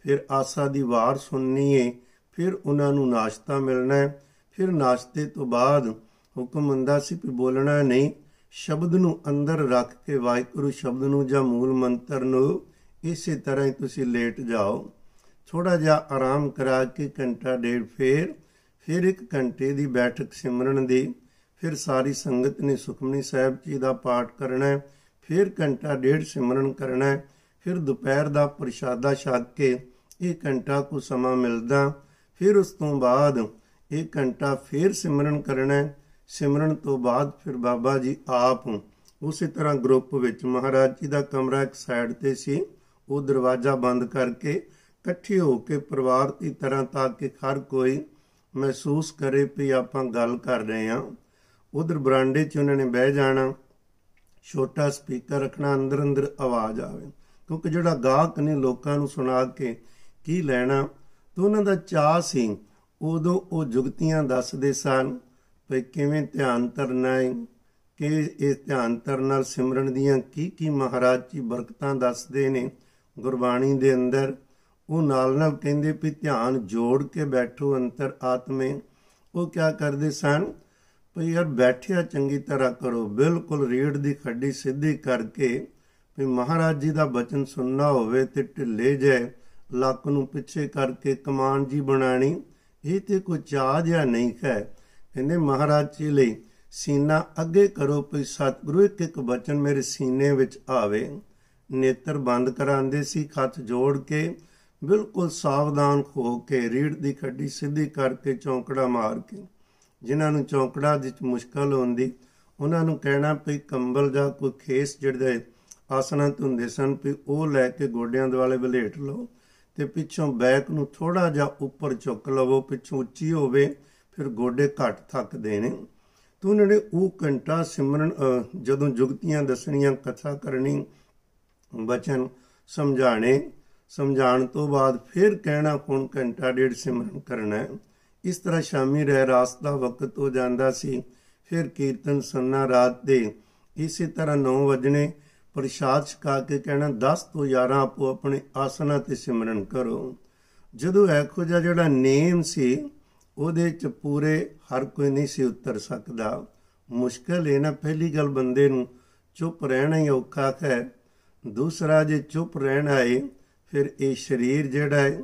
ਫਿਰ ਆਸਾ ਦੀ ਵਾਰ ਸੁਣਨੀ ਹੈ ਫਿਰ ਉਹਨਾਂ ਨੂੰ ਨਾਸ਼ਤਾ ਮਿਲਣਾ ਹੈ। ਫਿਰ ਨਾਸ਼ਤੇ ਤੋਂ ਬਾਅਦ ਹੁਕਮ ਹੁੰਦਾ ਸੀ ਕਿ ਬੋਲਣਾ ਨਹੀਂ। ਸ਼ਬਦ ਨੂੰ ਅੰਦਰ ਰੱਖ ਕੇ ਵਾਹਿਗੁਰੂ ਸ਼ਬਦ ਨੂੰ ਜਾਂ ਮੂਲ ਮੰਤਰ ਨੂੰ ਇਸੇ ਤਰ੍ਹਾਂ ਹੀ ਤੁਸੀਂ ਲੇਟ ਜਾਓ। ਥੋੜਾ ਜਿਹਾ ਆਰਾਮ ਕਰਾ ਕੇ ਘੰਟਾ ਡੇਢ ਫੇਰ, ਫਿਰ ਇੱਕ ਘੰਟੇ ਦੀ ਬੈਠਕ ਸਿਮਰਨ ਦੀ। ਫਿਰ ਸਾਰੀ ਸੰਗਤ ਨੇ ਸੁਖਮਨੀ ਸਾਹਿਬ ਜੀ ਦਾ ਪਾਠ ਕਰਨਾ ਹੈ, ਫਿਰ ਘੰਟਾ ਡੇਢ ਸਿਮਰਨ ਕਰਨਾ ਹੈ, ਫਿਰ ਦੁਪਹਿਰ ਦਾ ਪ੍ਰਸ਼ਾਦਾ ਛਕ ਕੇ ਇਹ ਘੰਟਾ ਕੋ ਸਮਾਂ ਮਿਲਦਾ। ਫਿਰ ਉਸ ਤੋਂ ਬਾਅਦ ਇੱਕ ਘੰਟਾ ਫਿਰ ਸਿਮਰਨ ਕਰਨਾ ਹੈ। ਸਿਮਰਨ ਤੋਂ ਬਾਅਦ ਫਿਰ ਬਾਬਾ ਜੀ ਆਪ ਉਸੇ ਤਰ੍ਹਾਂ ਗਰੁੱਪ ਵਿੱਚ ਮਹਾਰਾਜ ਜੀ ਦਾ ਕਮਰਾ ਇੱਕ ਸਾਈਡ ਤੇ ਸੀ, ਉਹ ਦਰਵਾਜ਼ਾ ਬੰਦ ਕਰਕੇ ਇਕੱਠੇ ਹੋ ਕੇ ਪਰਿਵਾਰ ਦੀ ਤਰ੍ਹਾਂ ਤਾਂ ਕਿ ਹਰ ਕੋਈ ਮਹਿਸੂਸ ਕਰੇ ਵੀ ਆਪਾਂ ਗੱਲ ਕਰ ਰਹੇ ਹਾਂ। ਉਧਰ ਬਰਾਂਡੇ 'ਚ ਉਹਨਾਂ ਨੇ ਬਹਿ ਜਾਣਾ, ਛੋਟਾ ਸਪੀਕਰ ਰੱਖਣਾ ਅੰਦਰ ਅੰਦਰ ਆਵਾਜ਼ ਆਵੇ। ਕਿਉਂਕਿ ਜਿਹੜਾ ਗਾਹਕ ਨੇ ਲੋਕਾਂ ਨੂੰ ਸੁਣਾ ਕੇ ਕੀ ਲੈਣਾ, ਤਾਂ ਉਹਨਾਂ ਦਾ ਚਾਹ ਸੀ, ਉਦੋਂ ਉਹ ਜੁਗਤੀਆਂ ਦੱਸਦੇ ਸਨ ਵੀ ਕਿਵੇਂ ਧਿਆਨ ਧਰਨਾ ਹੈ, ਕਿ ਇਸ ਧਿਆਨ ਧਰਨ ਨਾਲ ਸਿਮਰਨ ਦੀਆਂ ਕੀ ਕੀ ਮਹਾਰਾਜ ਜੀ ਬਰਕਤਾਂ ਦੱਸਦੇ ਨੇ ਗੁਰਬਾਣੀ ਦੇ ਅੰਦਰ। ਉਹ ਨਾਲ ਨਾਲ ਕਹਿੰਦੇ ਵੀ ਧਿਆਨ ਜੋੜ ਕੇ ਬੈਠੋ ਅੰਤਰ ਆਤਮੇ। ਉਹ ਕਿਆ ਕਰਦੇ ਸਨ? ਭਈ ਯਾਰ ਬੈਠਿਆ ਚੰਗੀ ਤਰ੍ਹਾਂ ਕਰੋ, ਬਿਲਕੁਲ ਰੀੜ ਦੀ ਖੱਡੀ ਸਿੱਧੀ ਕਰਕੇ ਵੀ ਮਹਾਰਾਜ ਜੀ ਦਾ ਬਚਨ ਸੁਣਨਾ ਹੋਵੇ ਤੇ ਢਿੱਲੇ ਜਾਏ ਲੱਕ ਨੂੰ ਪਿੱਛੇ ਕਰਕੇ ਕਮਾਨ ਜੀ ਬਣਾਣੀ, ਇਹ ਤੇ ਕੋਈ ਚਾਹ ਜਾਂ ਨਹੀਂ ਹੈ ਕਹਿੰਦੇ ਮਹਾਰਾਜ ਜੀ ਲਈ ਸੀਨਾ ਅੱਗੇ ਕਰੋ ਭਈ ਸਤਿਗੁਰੂ ਇੱਕ ਇੱਕ ਬਚਨ ਮੇਰੇ ਸੀਨੇ ਵਿੱਚ ਆਵੇ। ਨੇਤਰ ਬੰਦ ਕਰਾਂਦੇ ਸੀ, ਖੱਤ ਜੋੜ ਕੇ ਬਿਲਕੁਲ ਸਾਵਧਾਨ ਹੋ ਕੇ ਰੀੜ ਦੀ ਖੱਡੀ ਸਿੱਧੀ ਕਰਕੇ ਚੌਂਕੜਾ ਮਾਰ ਕੇ, ਜਿਨ੍ਹਾਂ ਨੂੰ ਚੌਂਕੜਾ ਵਿੱਚ ਮੁਸ਼ਕਲ ਹੁੰਦੀ, ਉਹਨਾਂ ਨੂੰ ਕਹਿਣਾ ਵੀ ਕੰਬਲ ਜਾਂ ਕੋਈ ਖੇਸ ਜਿਹੜੇ ਆਸਨਾਂ ਤੇ ਹੁੰਦੇ ਸਨ ਵੀ ਉਹ ਲੈ ਕੇ ਗੋਡਿਆਂ ਦੁਆਲੇ ਬਲੇਟ ਲਓ ਤੇ ਪਿੱਛੋਂ ਬੈਕ ਨੂੰ ਥੋੜਾ ਜਿਹਾ ਉੱਪਰ ਚੁੱਕ ਲਵੋ, ਪਿੱਛੋਂ ਉੱਚੀ ਹੋਵੇ, ਫਿਰ ਗੋਡੇ ਘੱਟ ਥੱਕਦੇ ਨੇ। ਤੂੰ ਨੇੜੇ ਉਹ ਘੰਟਾ ਸਿਮਰਨ ਜਦੋਂ ਜੁਗਤੀਆਂ ਦੱਸਣੀਆਂ, ਕਥਾ ਕਰਨੀ, ਬਚਨ ਸਮਝਾਣੇ ਸਮਝਾਣ ਤੋਂ ਬਾਅਦ ਫਿਰ ਕਹਿਣਾ ਕੋਣ ਘੰਟਾ ਡੇਢ ਸਿਮਰਨ ਕਰਨਾ ਇਸ ਤਰ੍ਹਾਂ ਸ਼ਾਮੀ ਰਹਿ ਰਾਸ ਦਾ ਵਕਤ ਹੋ ਜਾਂਦਾ ਸੀ। ਫਿਰ ਕੀਰਤਨ ਸੁਣਨਾ ਰਾਤ ਦੇ। ਇਸੇ ਤਰ੍ਹਾਂ 9 ਵਜਣੇ, ਪ੍ਰਸ਼ਾਦ ਛਕਾ ਕੇ ਕਹਿਣਾ 10 ਤੋਂ 11 ਆਪੋ ਆਪਣੇ ਆਸਨਾ ਤੇ ਸਿਮਰਨ ਕਰੋ। ਜਦੋਂ ਐਖੋ ਜਿਹੜਾ ਨੇਮ ਸੀ, ਉਹਦੇ ਚ ਪੂਰੇ ਹਰ ਕੋਈ ਨਹੀਂ ਸੀ ਉਤਰ ਸਕਦਾ। ਮੁਸ਼ਕਲ ਹੈ ਨਾ ਪਹਿਲੀ ਗੱਲ ਬੰਦੇ ਨੂੰ ਚੁੱਪ ਰਹਿਣਾ ਹੀ ਔਖਾ ਹੈ। ਦੂਸਰਾ, ਜੇ ਚੁੱਪ ਰਹਿਣਾ ਹੈ ਫਿਰ ਇਹ ਸਰੀਰ ਜਿਹੜਾ ਹੈ,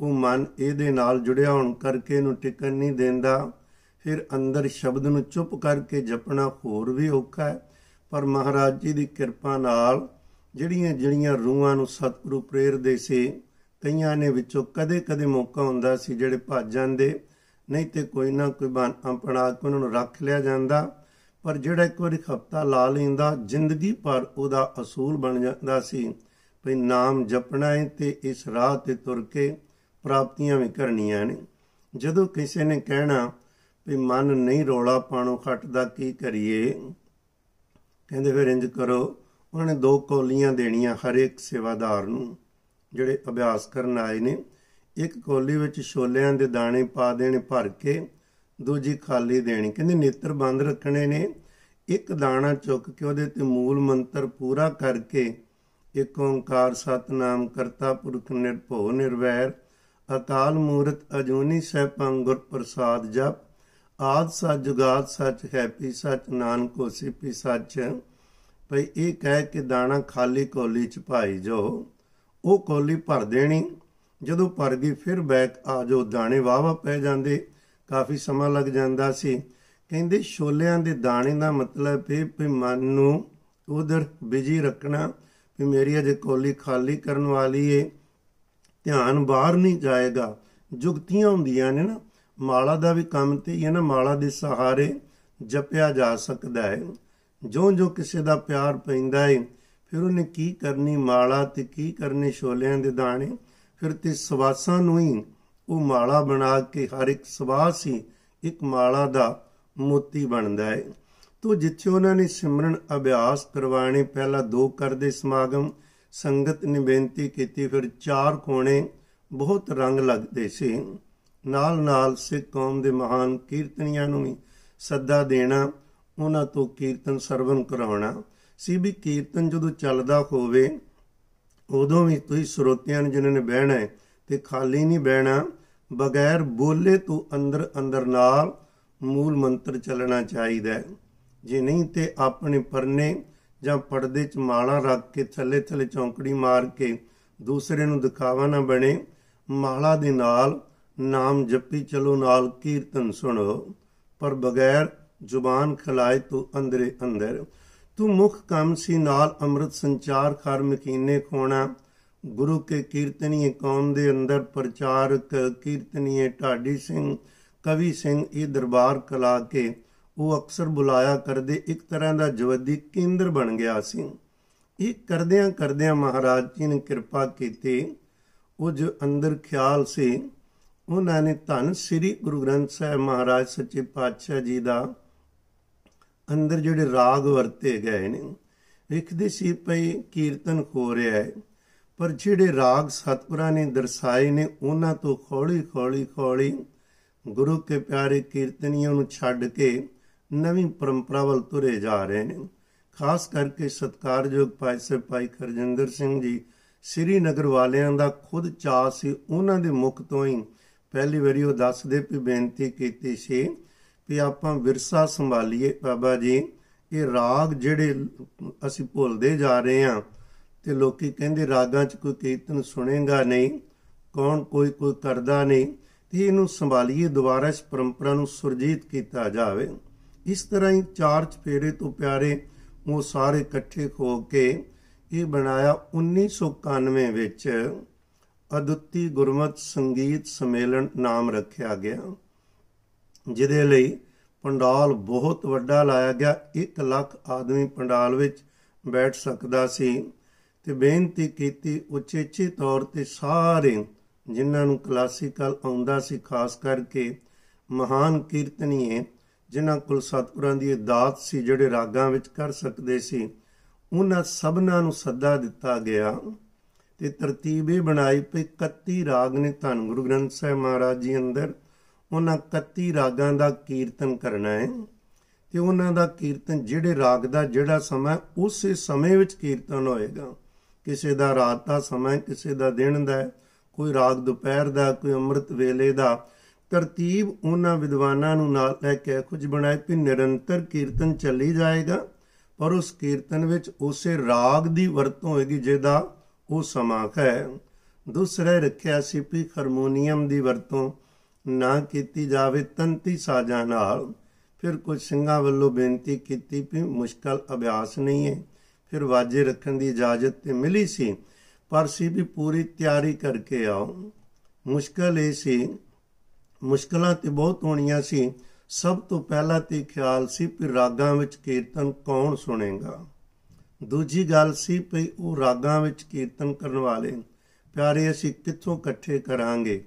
ਉਹ ਮਨ ਇਹਦੇ ਨਾਲ ਜੁੜਿਆ ਹੋਣ ਕਰਕੇ ਇਹਨੂੰ ਟਿਕਣ ਨਹੀਂ ਦਿੰਦਾ। ਫਿਰ ਅੰਦਰ ਸ਼ਬਦ ਨੂੰ ਚੁੱਪ ਕਰਕੇ ਜਪਣਾ ਹੋਰ ਵੀ ਔਖਾ ਹੈ। ਪਰ ਮਹਾਰਾਜ ਜੀ ਦੀ ਕਿਰਪਾ ਨਾਲ ਜਿਹੜੀਆਂ ਜਿਹੜੀਆਂ ਰੂਹਾਂ ਨੂੰ ਸਤਿਗੁਰੂ ਪ੍ਰੇਰਦੇ ਸੀ, ਕਈਆਂ ਨੇ ਵਿੱਚੋਂ ਕਦੇ-ਕਦੇ ਮੌਕਾ ਹੁੰਦਾ ਸੀ ਜਿਹੜੇ ਭੱਜ ਜਾਂਦੇ। ਨਹੀਂ ਤੇ ਕੋਈ ਨਾ ਕੋਈ ਬਣ ਆਪਣਾ ਕੇ ਉਹਨਾਂ ਨੂੰ ਰੱਖ ਲਿਆ ਜਾਂਦਾ। ਪਰ ਜਿਹੜਾ ਇੱਕ ਵਾਰੀ ਹਫਤਾ ਲਾ ਲੈਂਦਾ, ਜ਼ਿੰਦਗੀ ਪਰ ਉਹਦਾ ਅਸੂਲ ਬਣ ਜਾਂਦਾ ਸੀ। ਵੀ ਨਾਮ ਜਪਣਾ ਹੈ ਤੇ ਇਸ ਰਾਹ ਤੇ ਤੁਰ ਕੇ ਪ੍ਰਾਪਤੀਆਂ ਵੀ ਕਰਨੀਆਂ ਨੇ। ਜਦੋਂ ਕਿਸੇ ਨੇ ਕਹਿਣਾ ਵੀ ਮਨ ਨਹੀਂ ਰੋਲਾ ਪਾਣੋ ਖੱਟਦਾ ਕੀ ਕਰੀਏ? ਕਹਿੰਦੇ ਫਿਰ ਇੰਜ ਕਰੋ, ਉਹਨਾਂ ਨੇ ਦੋ ਕੌਲੀਆਂ ਦੇਣੀਆਂ ਹਰ ਇੱਕ ਸੇਵਾਦਾਰ ਨੂੰ, ਜਿਹੜੇ ਅਭਿਆਸ ਕਰਨ ਆਏ ਨੇ। ਇੱਕ ਕੋਲੀ ਵਿੱਚ ਛੋਲਿਆਂ ਦੇ ਦਾਣੇ ਪਾ ਦੇਣੇ ਭਰ ਕੇ, ਦੂਜੀ ਖਾਲੀ ਦੇਣੀ। ਕਹਿੰਦੇ ਨੇਤਰ ਬੰਦ ਰੱਖਣੇ ਨੇ। ਇੱਕ ਦਾਣਾ ਚੁੱਕ ਕੇ ਉਹਦੇ ਤੇ ਮੂਲ ਮੰਤਰ ਪੂਰਾ ਕਰਕੇ ਇਕ ਓੰਕਾਰ ਸਤਨਾਮ ਕਰਤਾ ਪੁਰਖ ਨਿਰਭਉ ਨਿਰਵੈਰ, ਅਕਾਲ ਮੂਰਤ ਅਜੂਨੀ ਸਹਿਬੰ ਗੁਰ ਪ੍ਰਸਾਦ ਜਪ, ਆਦ ਸੱਚ ਜੁਗਾਦ ਸੱਚ ਹੈਪੀ ਸੱਚ ਨਾਨਕ ਹੋਸੀ ਪੀ ਸੱਚ, ਭਈ ਇਹ ਕਹਿ ਕੇ ਦਾਣਾ ਖਾਲੀ ਕੋਲੀ ਚ ਪਾਈ ਜੋ, ਉਹ ਕੋਲੀ ਭਰ ਦੇਣੀ, ਜਦੋਂ ਭਰ ਗਈ ਫਿਰ ਬੈਕ ਆ ਜੋ ਦਾਣੇ ਵਾਵਾ ਪੈ ਜਾਂਦੇ, ਕਾਫੀ ਸਮਾਂ ਲੱਗ ਜਾਂਦਾ ਸੀ, ਕਹਿੰਦੇ ਛੋਲਿਆਂ ਦੇ ਦਾਣੇ ਦਾ ਮਤਲਬ ਇਹ ਵੀ ਮਨ ਨੂੰ ਉਧਰ ਬਿਜ਼ੀ ਰੱਖਣਾ ਵੀ ਮੇਰੀ ਅਜੇ ਕੋਲੀ ਖਾਲੀ ਕਰਨ ਵਾਲੀ ਏ, ਧਿਆਨ ਬਾਹਰ ਨਹੀਂ ਜਾਏਗਾ। ਜੁਗਤੀਆਂ ਹੁੰਦੀਆਂ ਨੇ ਨਾ, ਮਾਲਾ ਦਾ ਵੀ ਕੰਮ ਤੇ ਇਹ ਨਾ, ਮਾਲਾ ਦੇ ਸਹਾਰੇ ਜਪਿਆ ਜਾ ਸਕਦਾ ਹੈ। ਜੋ ਜੋ ਕਿਸੇ ਦਾ ਪਿਆਰ ਪੈਂਦਾ ਹੈ ਫਿਰ ਉਹਨੇ ਕੀ ਕਰਨੀ ਮਾਲਾ ਤੇ ਕੀ ਕਰਨੇ ਛੋਲਿਆਂ ਦੇ ਦਾਣੇ? ਫਿਰ ਤੇ ਸਵਾਸਾਂ ਨੂੰ ਹੀ ਉਹ ਮਾਲਾ ਬਣਾ ਕੇ ਹਰ ਇੱਕ ਸਵਾਸ ਹੀ ਇੱਕ ਮਾਲਾ ਦਾ ਮੋਤੀ ਬਣਦਾ ਹੈ ਤੋ ਜਿੱਥੇ ਉਹਨਾਂ ਨੇ ਸਿਮਰਨ ਅਭਿਆਸ ਕਰਵਾਣੇ, ਪਹਿਲਾਂ ਦੋ ਕਰਦੇ ਸਮਾਗਮ, ਸੰਗਤ ਨੇ ਬੇਨਤੀ ਕੀਤੀ, ਫਿਰ ਚਾਰ ਕੋਣੇ ਬਹੁਤ ਰੰਗ ਲੱਗਦੇ ਸੀ। ਨਾਲ ਨਾਲ ਸਿੱਖ ਕੌਮ ਦੇ ਮਹਾਨ ਕੀਰਤਨੀਆਂ ਨੂੰ ਵੀ ਸੱਦਾ ਦੇਣਾ, ਉਹਨਾਂ ਤੋਂ ਕੀਰਤਨ ਸਰਵਨ ਕਰਾਉਣਾ। ਸੀ ਵੀ ਕੀਰਤਨ ਜਦੋਂ ਚੱਲਦਾ ਹੋਵੇ, ਉਦੋਂ ਵੀ ਤੁਸੀਂ ਸਰੋਤਿਆਂ ਨੇ ਜਿਨ੍ਹਾਂ ਨੇ ਬਹਿਣਾ ਹੈ ਤੇ ਖਾਲੀ ਨਹੀਂ ਬਹਿਣਾ, ਬਗੈਰ ਬੋਲੇ ਤੋਂ ਅੰਦਰ ਅੰਦਰ ਨਾਲ ਮੂਲ ਮੰਤਰ ਚੱਲਣਾ ਚਾਹੀਦਾ ਹੈ। ਜੇ ਨਹੀਂ ਤੇ ਆਪਣੇ ਪਰਨੇ ਜਾਂ ਪਰਦੇ 'ਚ ਮਾਲਾ ਰੱਖ ਕੇ ਥੱਲੇ ਥੱਲੇ ਚੌਂਕੜੀ ਮਾਰ ਕੇ ਦੂਸਰੇ ਨੂੰ ਦਿਖਾਵਾ ਨਾ ਬਣੇ, ਮਾਲਾ ਦੇ ਨਾਲ ਨਾਮ ਜਪੀ ਚਲੋ ਨਾਲ ਕੀਰਤਨ ਸੁਣੋ। ਪਰ ਬਗੈਰ ਜ਼ੁਬਾਨ ਖਲਾਏ ਤੂੰ ਅੰਦਰੇ ਅੰਦਰ। ਤੂੰ ਮੁਖ ਕੰਮ ਸੀ ਨਾਲ ਅੰਮ੍ਰਿਤ ਸੰਚਾਰ ਕਰ ਮਕੀਨੇ ਖੋਣਾ। ਗੁਰੂ ਕੇ ਕੀਰਤਨੀਏ ਕੌਮ ਦੇ ਅੰਦਰ ਪ੍ਰਚਾਰਕ ਕੀਰਤਨੀਏ ਢਾਡੀ ਸਿੰਘ, ਕਵੀ ਸਿੰਘ ਇਹ ਦਰਬਾਰ ਕਲਾ ਕੇ ਉਹ ਅਕਸਰ ਬੁਲਾਇਆ ਕਰਦੇ ਇੱਕ ਤਰ੍ਹਾਂ ਦਾ ਜਵਦੀ ਕੇਂਦਰ ਬਣ ਗਿਆ ਸੀ। ਇਹ ਕਰਦਿਆਂ ਕਰਦਿਆਂ ਮਹਾਰਾਜ ਜੀ ਨੇ ਕਿਰਪਾ ਕੀਤੀ। ਉਹ ਜੋ ਅੰਦਰ ਖਿਆਲ ਸੀ, ਉਹਨਾਂ ਨੇ ਧੰਨ ਸ੍ਰੀ ਗੁਰੂ ਗ੍ਰੰਥ ਸਾਹਿਬ ਮਹਾਰਾਜ ਸੱਚੇ ਪਾਤਸ਼ਾਹ ਜੀ ਦਾ ਅੰਦਰ ਜਿਹੜੇ ਰਾਗ ਵਰਤੇ ਗਏ ਨੇ, ਵੇਖਦੇ ਸੀ ਪਈ ਕੀਰਤਨ ਹੋ ਰਿਹਾ ਹੈ। ਪਰ ਜਿਹੜੇ ਰਾਗ ਸਤਪੁਰਾਂ ਨੇ ਦਰਸਾਏ ਨੇ, ਉਹਨਾਂ ਤੋਂ ਖੋਲੀ ਖੋਲੀ ਖੋਲੀ ਗੁਰੂ ਕੇ ਪਿਆਰੇ ਕੀਰਤਨੀਆਂ ਨੂੰ ਛੱਡ ਕੇ ਨਵੀਂ ਪਰੰਪਰਾ ਵੱਲ ਤੁਰੇ ਜਾ ਰਹੇ ਨੇ। ਖਾਸ ਕਰਕੇ ਸਤਕਾਰਯੋਗ ਭਾਈ ਸਾਹਿਬ ਭਾਈ ਖਰਜਿੰਦਰ ਸਿੰਘ ਜੀ, ਸ੍ਰੀਨਗਰ ਵਾਲਿਆਂ ਦਾ ਖੁਦ ਚਾਹ ਸੀ ਉਹਨਾਂ ਦੇ ਮੁਖ ਤੋਂ ਹੀ। ਪਹਿਲੀ ਵਾਰੀ ਉਹ ਦੱਸਦੇ ਵੀ ਬੇਨਤੀ ਕੀਤੀ ਸੀ ਵੀ ਆਪਾਂ ਵਿਰਸਾ ਸੰਭਾਲੀਏ। ਬਾਬਾ ਜੀ, ਇਹ ਰਾਗ ਜਿਹੜੇ ਅਸੀਂ ਭੁੱਲਦੇ ਜਾ ਰਹੇ ਹਾਂ ਤੇ ਲੋਕੀ ਕਹਿੰਦੇ ਰਾਗਾਂ 'ਚ ਕੋਈ ਕੀਰਤਨ ਸੁਣੇਗਾ ਨਹੀਂ, ਕੌਣ ਕੋਈ ਕੋਈ ਕਰਦਾ ਨਹੀਂ, ਤੇ ਇਹਨੂੰ ਸੰਭਾਲੀਏ, ਦੁਬਾਰਾ ਇਸ ਪਰੰਪਰਾ ਨੂੰ ਸੁਰਜੀਤ ਕੀਤਾ ਜਾਵੇ। ਇਸ ਤਰ੍ਹਾਂ ਹੀ ਚਾਰ ਚਫੇਰੇ ਤੋਂ ਪਿਆਰੇ ਉਹ ਸਾਰੇ ਇਕੱਠੇ ਹੋ ਕੇ ਇਹ ਬਣਾਇਆ 1991 ਵਿੱਚ ਅਦੁੱਤੀ ਗੁਰਮਤ ਸੰਗੀਤ ਸੰਮੇਲਨ ਨਾਮ ਰੱਖਿਆ ਗਿਆ, ਜਿਹਦੇ ਲਈ ਪੰਡਾਲ ਬਹੁਤ ਵੱਡਾ ਲਾਇਆ ਗਿਆ। 1 ਲੱਖ ਆਦਮੀ ਪੰਡਾਲ ਵਿੱਚ ਬੈਠ ਸਕਦਾ ਸੀ ਤੇ ਬੇਨਤੀ ਕੀਤੀ ਉਚੇਚੇ ਤੌਰ ਤੇ ਸਾਰੇ ਜਿਨ੍ਹਾਂ ਨੂੰ ਕਲਾਸੀਕਲ ਆਉਂਦਾ ਸੀ, ਖਾਸ ਕਰਕੇ ਮਹਾਨ ਕੀਰਤਨੀਏ ਜਿਨ੍ਹਾਂ ਕੋਲ ਸਤਿਗੁਰਾਂ ਦੀ ਦਾਤ ਸੀ, ਜਿਹੜੇ ਰਾਗਾਂ ਵਿੱਚ ਕਰ ਸਕਦੇ ਸੀ, ਉਹਨਾਂ ਸਭਨਾਂ ਨੂੰ ਸੱਦਾ ਦਿੱਤਾ ਗਿਆ ਤੇ ਤਰਤੀਬ ਇਹ ਬਣਾਈ ਪਈ 31 ਰਾਗ ਨੇ ਧੰਨ ਗੁਰੂ ਗ੍ਰੰਥ ਸਾਹਿਬ ਮਹਾਰਾਜ ਜੀ ਅੰਦਰ ਉਹਨਾਂ 31 ਰਾਗਾਂ ਦਾ ਕੀਰਤਨ ਕਰਨਾ ਹੈ ਤੇ ਉਹਨਾਂ ਦਾ ਕੀਰਤਨ ਜਿਹੜੇ ਰਾਗ ਦਾ ਜਿਹੜਾ ਸਮਾਂ ਉਸੇ ਸਮੇਂ ਵਿੱਚ ਕੀਰਤਨ ਹੋਏਗਾ। ਕਿਸੇ ਦਾ ਰਾਤ ਦਾ ਸਮਾਂ ਕਿਸੇ ਦਾ ਦਿਨ ਦਾ ਕੋਈ ਰਾਗ ਦੁਪਹਿਰ ਦਾ, ਕੋਈ ਅੰਮ੍ਰਿਤ ਵੇਲੇ ਦਾ ਤਰਤੀਬ ਉਹਨਾਂ ਵਿਦਵਾਨਾਂ ਨੂੰ ਨਾਲ ਲੈ ਕੇ ਕੁਝ ਬਣਾਏ ਕਿ ਨਿਰੰਤਰ ਕੀਰਤਨ ਚੱਲੀ ਜਾਏਗਾ, ਪਰ ਉਸ ਕੀਰਤਨ ਵਿੱਚ ਉਸੇ ਰਾਗ ਦੀ ਵਰਤੋਂ ਹੋਏਗੀ ਜਿਹਦਾ ਉਹ ਸਮਾਂ ਹੈ। ਦੂਸਰੇ ਰੱਖਿਆ ਸੀ ਵੀ ਹਾਰਮੋਨੀਅਮ ਦੀ ਵਰਤੋਂ ਨਾ ਕੀਤੀ ਜਾਵੇ ਤੰਤੀ ਸਾਜ਼ਾਂ ਨਾਲ। ਫਿਰ ਕੁਝ ਸਿੰਘਾਂ ਵੱਲੋਂ ਬੇਨਤੀ ਕੀਤੀ ਵੀ ਮੁਸ਼ਕਲ ਅਭਿਆਸ ਨਹੀਂ ਹੈ। ਫਿਰ ਵਾਜੇ ਰੱਖਣ ਦੀ ਇਜਾਜ਼ਤ ਤੇ ਮਿਲੀ ਸੀ, ਪਰ ਸੀ ਵੀ ਪੂਰੀ ਤਿਆਰੀ ਕਰਕੇ ਆਓ। ਮੁਸ਼ਕਲ ਇਹ ਸੀ ਮੁਸ਼ਕਲਾਂ ਤੇ ਬਹੁਤ ਹੋਣੀਆਂ ਸੀ। ਸਭ ਤੋਂ ਪਹਿਲਾ ਤੇ ਖਿਆਲ ਸੀ ਕਿ ਰਾਗਾਂ ਵਿੱਚ ਕੀਰਤਨ ਕੌਣ ਸੁਣੇਗਾ। ਦੂਜੀ ਗੱਲ ਸੀ ਕਿ ਉਹ ਰਾਗਾਂ ਵਿੱਚ ਕੀਰਤਨ ਕਰਨ ਵਾਲੇ, ਪਿਆਰੇ ਅਸੀਂ ਕਿੱਥੋਂ ਇਕੱਠੇ ਕਰਾਂਗੇ?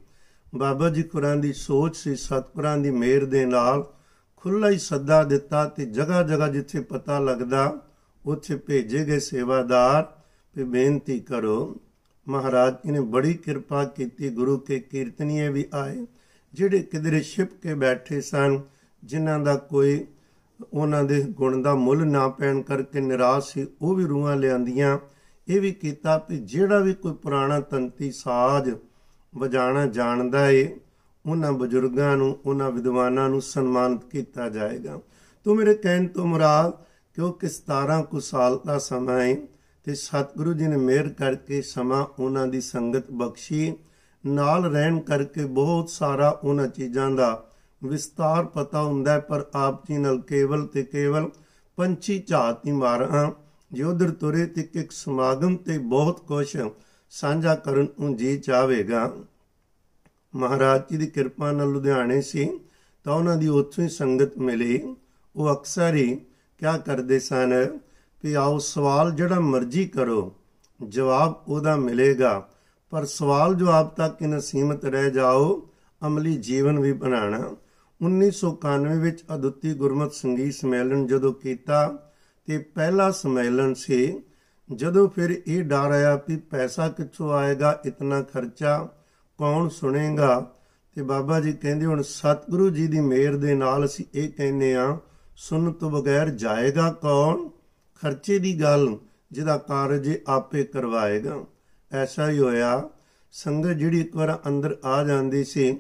ਬਾਬਾ ਜੀ ਕੁਰਾਨ ਦੀ ਸੋਚ ਸੀ, ਸਤਿਗੁਰਾਂ ਦੀ ਮਿਹਰ ਦੇ ਨਾਲ ਖੁੱਲਾ ਹੀ ਸੱਦਾ ਦਿੱਤਾ ਤੇ ਜਗ੍ਹਾ ਜਗ੍ਹਾ ਜਿੱਥੇ ਪਤਾ ਲੱਗਦਾ, ਉੱਥੇ ਭੇਜੇ ਗਏ ਸੇਵਾਦਾਰ ਤੇ ਬੇਨਤੀ ਕਰੋ। ਮਹਾਰਾਜ ਜੀ ਨੇ ਬੜੀ ਕਿਰਪਾ ਕੀਤੀ, ਗੁਰੂ ਕੇ ਕੀਰਤਨੀਏ ਵੀ ਆਏ। ਜਿਹੜੇ ਕਿਧਰੇ ਛਿਪ ਕੇ ਬੈਠੇ ਸਨ, ਜਿਨ੍ਹਾਂ ਦਾ ਕੋਈ ਉਹਨਾਂ ਦੇ ਗੁਣ ਦਾ ਮੁੱਲ ਨਾ ਪੈਣ ਕਰਕੇ ਨਿਰਾਸ਼ ਸੀ, ਉਹ ਵੀ ਰੂਹਾਂ ਲਿਆਂਦੀਆਂ। ਇਹ ਵੀ ਕੀਤਾ ਕਿ ਜਿਹੜਾ ਵੀ ਕੋਈ ਪੁਰਾਣਾ ਤੰਤੀ ਸਾਜ਼ ਵਜਾਣਾ ਜਾਣਦਾ ਏ, ਉਹਨਾਂ ਬਜ਼ੁਰਗਾਂ ਨੂੰ, ਉਹਨਾਂ ਵਿਦਵਾਨਾਂ ਨੂੰ ਸਨਮਾਨਿਤ ਕੀਤਾ ਜਾਏਗਾ। ਤੋ ਮੇਰੇ ਕਹਿਣ ਤੋਂ ਮੁਰਾਦ, ਕਿਉਂਕਿ 17 ਕੁ ਸਾਲ ਦਾ ਸਮਾਂ ਹੈ ਤੇ ਸਤਿਗੁਰੂ ਜੀ ਨੇ ਮਿਹਰ ਕਰਕੇ ਸਮਾਂ ਉਹਨਾਂ ਦੀ ਸੰਗਤ ਬਖਸ਼ੀ। ਨਾਲ ਰਹਿਣ ਕਰਕੇ ਬਹੁਤ ਸਾਰਾ ਉਹਨਾਂ ਚੀਜ਼ਾਂ ਦਾ ਵਿਸਤਾਰ ਪਤਾ ਹੁੰਦਾ ਹੈ, ਪਰ ਆਪ ਜੀ ਨਾਲ ਕੇਵਲ ਤੇ ਕੇਵਲ ਪੰਛੀ ਝਾਤ ਹੀ ਮਾਰਾਂ ਜੇ ਉਧਰ ਤੁਰੇ ਤੇ ਇੱਕ ਸਮਾਗਮ ਤੇ ਬਹੁਤ ਕੁਝ ਸਾਂਝਾ ਕਰਨ ਨੂੰ ਜੀ ਚਾਹੇਗਾ ਮਹਾਰਾਜ ਜੀ ਦੀ ਕਿਰਪਾ ਨਾਲ ਲੁਧਿਆਣੇ ਸੀ, ਤਾਂ ਉਹਨਾਂ ਦੀ ਉੱਥੋਂ ਹੀ ਸੰਗਤ ਮਿਲੀ। ਉਹ ਅਕਸਰ ਹੀ ਕਿਆ ਕਰਦੇ ਸਨ ਕਿ ਆਓ ਸਵਾਲ ਜਿਹੜਾ ਮਰਜ਼ੀ ਕਰੋ, ਜਵਾਬ ਉਹਦਾ ਮਿਲੇਗਾ। ਪਰ ਸਵਾਲ ਜਵਾਬ ਤੱਕ ਹੀ ਸੀਮਤ ਰਹਿ ਜਾਓ, ਅਮਲੀ ਜੀਵਨ ਵੀ ਬਣਾਣਾ। 1991 ਵਿੱਚ ਅਦੁੱਤੀ ਗੁਰਮਤ ਸੰਗੀਤ ਸੰਮੇਲਨ ਜਦੋਂ ਕੀਤਾ, ਤੇ ਪਹਿਲਾ ਸੰਮੇਲਨ ਸੀ। ਜਦੋਂ ਫਿਰ ਇਹ ਡਰ ਆਇਆ ਕਿ ਪੈਸਾ ਕਿੱਥੋਂ ਆਏਗਾ, ਇਤਨਾ ਖਰਚਾ ਕੌਣ ਸੁਣੇਗਾ? ਤੇ ਬਾਬਾ ਜੀ ਕਹਿੰਦੇ ਹੁਣ ਸਤਿਗੁਰੂ ਜੀ ਦੀ ਮਿਹਰ ਦੇ ਨਾਲ ਅਸੀਂ ਇਹ ਕਹਿੰਨੇ ਆ ਸੁਣ ਤੋਂ ਬਗੈਰ ਜਾਏਗਾ ਕੌਣ? ਖਰਚੇ ਦੀ ਗੱਲ, ਜਿਹਦਾ ਕਾਰਜ ਆਪੇ ਕਰਵਾਏਗਾ। ਐਸਾ ਹੀ ਹੋਇਆ। ਸੰਗਤ ਜਿਹੜੀ ਇੱਕ ਵਾਰ ਅੰਦਰ ਆ ਜਾਂਦੀ ਸੀ,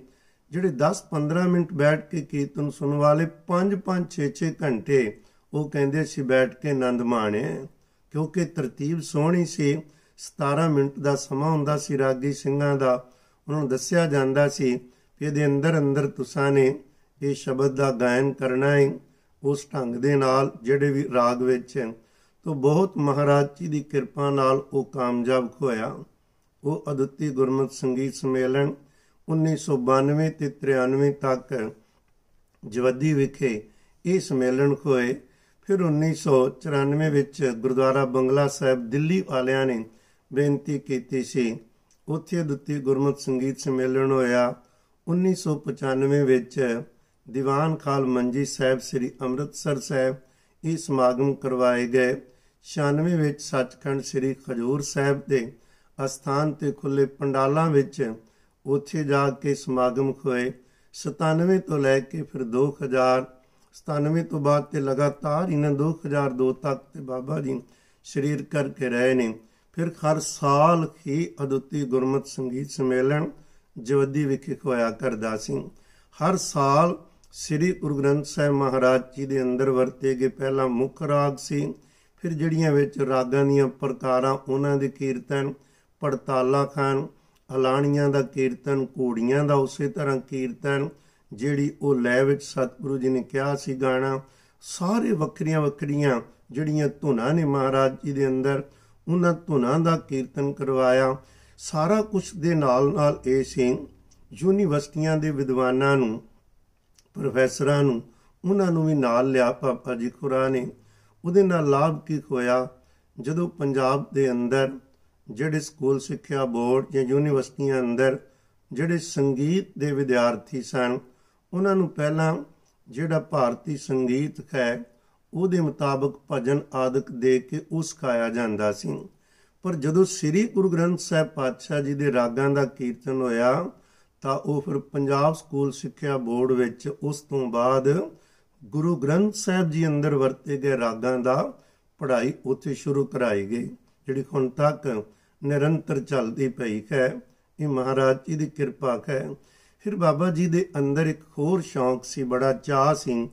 ਜਿਹੜੇ 10-15 ਮਿੰਟ ਬੈਠ ਕੇ ਕੀਰਤਨ ਸੁਣਨ ਵਾਲੇ 5-5 6-6 ਘੰਟੇ, ਉਹ ਕਹਿੰਦੇ ਸੀ, ਬੈਠ ਕੇ ਆਨੰਦ ਮਾਣਿਆ ਕਿਉਂਕਿ ਤਰਤੀਬ ਸੋਹਣੀ ਸੀ 17 ਮਿੰਟ ਦਾ ਸਮਾਂ ਹੁੰਦਾ ਸੀ ਰਾਗੀ ਸਿੰਘਾਂ ਦਾ। ਉਹਨਾਂ ਨੂੰ ਦੱਸਿਆ ਜਾਂਦਾ ਸੀ ਕਿ ਇਹਦੇ ਅੰਦਰ ਅੰਦਰ ਤੁਸਾਂ ਨੇ ਇਹ ਸ਼ਬਦ ਦਾ ਗਾਇਨ ਕਰਨਾ ਹੈ। ਉਸ ਢੰਗ ਦੇ ਨਾਲ ਜਿਹੜੇ ਵੀ ਰਾਗ ਵਿੱਚ ਤੋਂ ਬਹੁਤ ਮਹਾਰਾਜ ਜੀ ਦੀ ਕਿਰਪਾ ਨਾਲ ਉਹ ਕਾਮਯਾਬ ਹੋਇਆ। ਉਹ ਅਦੁੱਤੀ ਗੁਰਮਤ ਸੰਗੀਤ ਸੰਮੇਲਨ 1992 ਤੇ 93 ਤੱਕ ਜਵੱਦੀ ਵਿਖੇ ਇਹ ਸੰਮੇਲਨ ਹੋਏ। ਫਿਰ 1994 ਵਿੱਚ ਗੁਰਦੁਆਰਾ ਬੰਗਲਾ ਸਾਹਿਬ ਦਿੱਲੀ ਵਾਲਿਆਂ ਨੇ ਬੇਨਤੀ ਕੀਤੀ ਸੀ। ਉੱਥੇ ਅਦੁੱਤੀ ਗੁਰਮਤ ਸੰਗੀਤ ਸੰਮੇਲਨ ਹੋਇਆ। 1995 ਵਿੱਚ ਦੀਵਾਨ ਖਾਲ ਮੰਜੀ ਸਾਹਿਬ ਸ੍ਰੀ ਅੰਮ੍ਰਿਤਸਰ ਸਾਹਿਬ ਇਹ ਸਮਾਗਮ ਕਰਵਾਏ ਗਏ। 96 ਵਿੱਚ ਸੱਚਖੰਡ ਸ੍ਰੀ ਖਜੂਰ ਸਾਹਿਬ ਦੇ ਅਸਥਾਨ ਤੇ ਖੁੱਲੇ ਪੰਡਾਲਾਂ ਵਿੱਚ ਉੱਥੇ ਜਾ ਕੇ ਸਮਾਗਮ ਹੋਏ। 97 ਤੋਂ ਲੈ ਕੇ ਫਿਰ 2000 97 ਤੋਂ ਬਾਅਦ ਤੇ ਲਗਾਤਾਰ ਇਹਨਾਂ 2002 ਤੱਕ ਤੇ ਬਾਬਾ ਜੀ ਸ਼ਰੀਰ ਕਰਕੇ ਰਹੇ ਨੇ। ਫਿਰ ਹਰ ਸਾਲ ਹੀ ਅਦੁੱਤੀ ਗੁਰਮਤ ਸੰਗੀਤ ਸੰਮੇਲਨ ਜਵੱਦੀ ਵਿਖੇ ਹੋਇਆ ਕਰਦਾ ਸੀ। ਹਰ ਸਾਲ ਸ੍ਰੀ ਗੁਰੂ ਗ੍ਰੰਥ ਸਾਹਿਬ ਮਹਾਰਾਜ ਜੀ ਦੇ ਅੰਦਰ ਵਰਤੇ ਗਏ ਪਹਿਲਾ ਮੁੱਖ ਰਾਗ ਸੀ। ਫਿਰ ਜਿਹੜੀਆਂ ਵਿੱਚ ਰਾਗਾਂ ਦੀਆਂ ਪ੍ਰਕਾਰਾਂ, ਉਹਨਾਂ ਦੇ ਕੀਰਤਨ, ਪੜਤਾਲਾ ਖਾਨ, ਅਲਾਣੀਆਂ ਦਾ ਕੀਰਤਨ, ਘੋੜੀਆਂ ਦਾ ਉਸੇ ਤਰ੍ਹਾਂ ਕੀਰਤਨ, ਜਿਹੜੀ ਉਹ ਲੈ ਵਿੱਚ ਸਤਿਗੁਰੂ ਜੀ ਨੇ ਕਿਹਾ ਸੀ ਗਾਣਾ, ਸਾਰੇ ਵੱਖਰੀਆਂ ਵੱਖਰੀਆਂ ਜਿਹੜੀਆਂ ਧੁਨਾਂ ਨੇ ਮਹਾਰਾਜ ਜੀ ਦੇ ਅੰਦਰ, ਉਹਨਾਂ ਧੁਨਾਂ ਦਾ ਕੀਰਤਨ ਕਰਵਾਇਆ। ਸਾਰਾ ਕੁਝ ਦੇ ਨਾਲ ਨਾਲ ਇਹ ਸੀ, ਯੂਨੀਵਰਸਿਟੀਆਂ ਦੇ ਵਿਦਵਾਨਾਂ ਨੂੰ ਪ੍ਰੋਫੈਸਰਾਂ ਨੂੰ, ਉਹਨਾਂ ਨੂੰ ਵੀ ਨਾਲ ਲਿਆ ਪਾਪਾ ਜੀ ਖੁਰਾ ਨੇ ਉਹਦੇ ਨਾਲ ਲਾਭ ਕੀ ਹੋਇਆ ਜਦੋਂ ਪੰਜਾਬ ਦੇ ਅੰਦਰ, ਜਿਹੜੇ ਸਕੂਲ ਸਿੱਖਿਆ ਬੋਰਡ ਜਾਂ ਯੂਨੀਵਰਸਿਟੀਆਂ ਅੰਦਰ ਜਿਹੜੇ ਸੰਗੀਤ ਦੇ ਵਿਦਿਆਰਥੀ ਸਨ, ਉਹਨਾਂ ਨੂੰ ਪਹਿਲਾਂ ਜਿਹੜਾ ਭਾਰਤੀ ਸੰਗੀਤ ਹੈ, ਉਹਦੇ ਮੁਤਾਬਕ ਭਜਨ ਆਦਿਕ ਦੇ ਕੇ ਉਸ ਖਾਇਆ ਜਾਂਦਾ ਸੀ। ਪਰ ਜਦੋਂ ਸ੍ਰੀ ਗੁਰੂ ਗ੍ਰੰਥ ਸਾਹਿਬ ਪਾਤਸ਼ਾਹ ਜੀ ਦੇ ਰਾਗਾਂ ਦਾ ਕੀਰਤਨ ਹੋਇਆ ਤਾਂ ਉਹ ਫਿਰ ਪੰਜਾਬ ਸਕੂਲ ਸਿੱਖਿਆ ਬੋਰਡ ਵਿੱਚ ਉਸ ਤੋਂ ਬਾਅਦ ਗੁਰੂ ਗ੍ਰੰਥ ਸਾਹਿਬ ਜੀ ਅੰਦਰ ਵਰਤੇ ਗਏ ਰਾਗਾਂ ਦਾ ਪੜ੍ਹਾਈ ਉੱਥੇ ਸ਼ੁਰੂ ਕਰਾਈ ਗਈ, ਜਿਹੜੀ ਹੁਣ ਤੱਕ ਨਿਰੰਤਰ ਚੱਲਦੀ ਪਈ ਹੈ। ਇਹ ਮਹਾਰਾਜ ਜੀ ਦੀ ਕਿਰਪਾ ਹੈ। ਫਿਰ ਬਾਬਾ ਜੀ ਦੇ ਅੰਦਰ ਇੱਕ ਹੋਰ ਸ਼ੌਂਕ ਸੀ, ਬੜਾ ਚਾਹ ਸੀ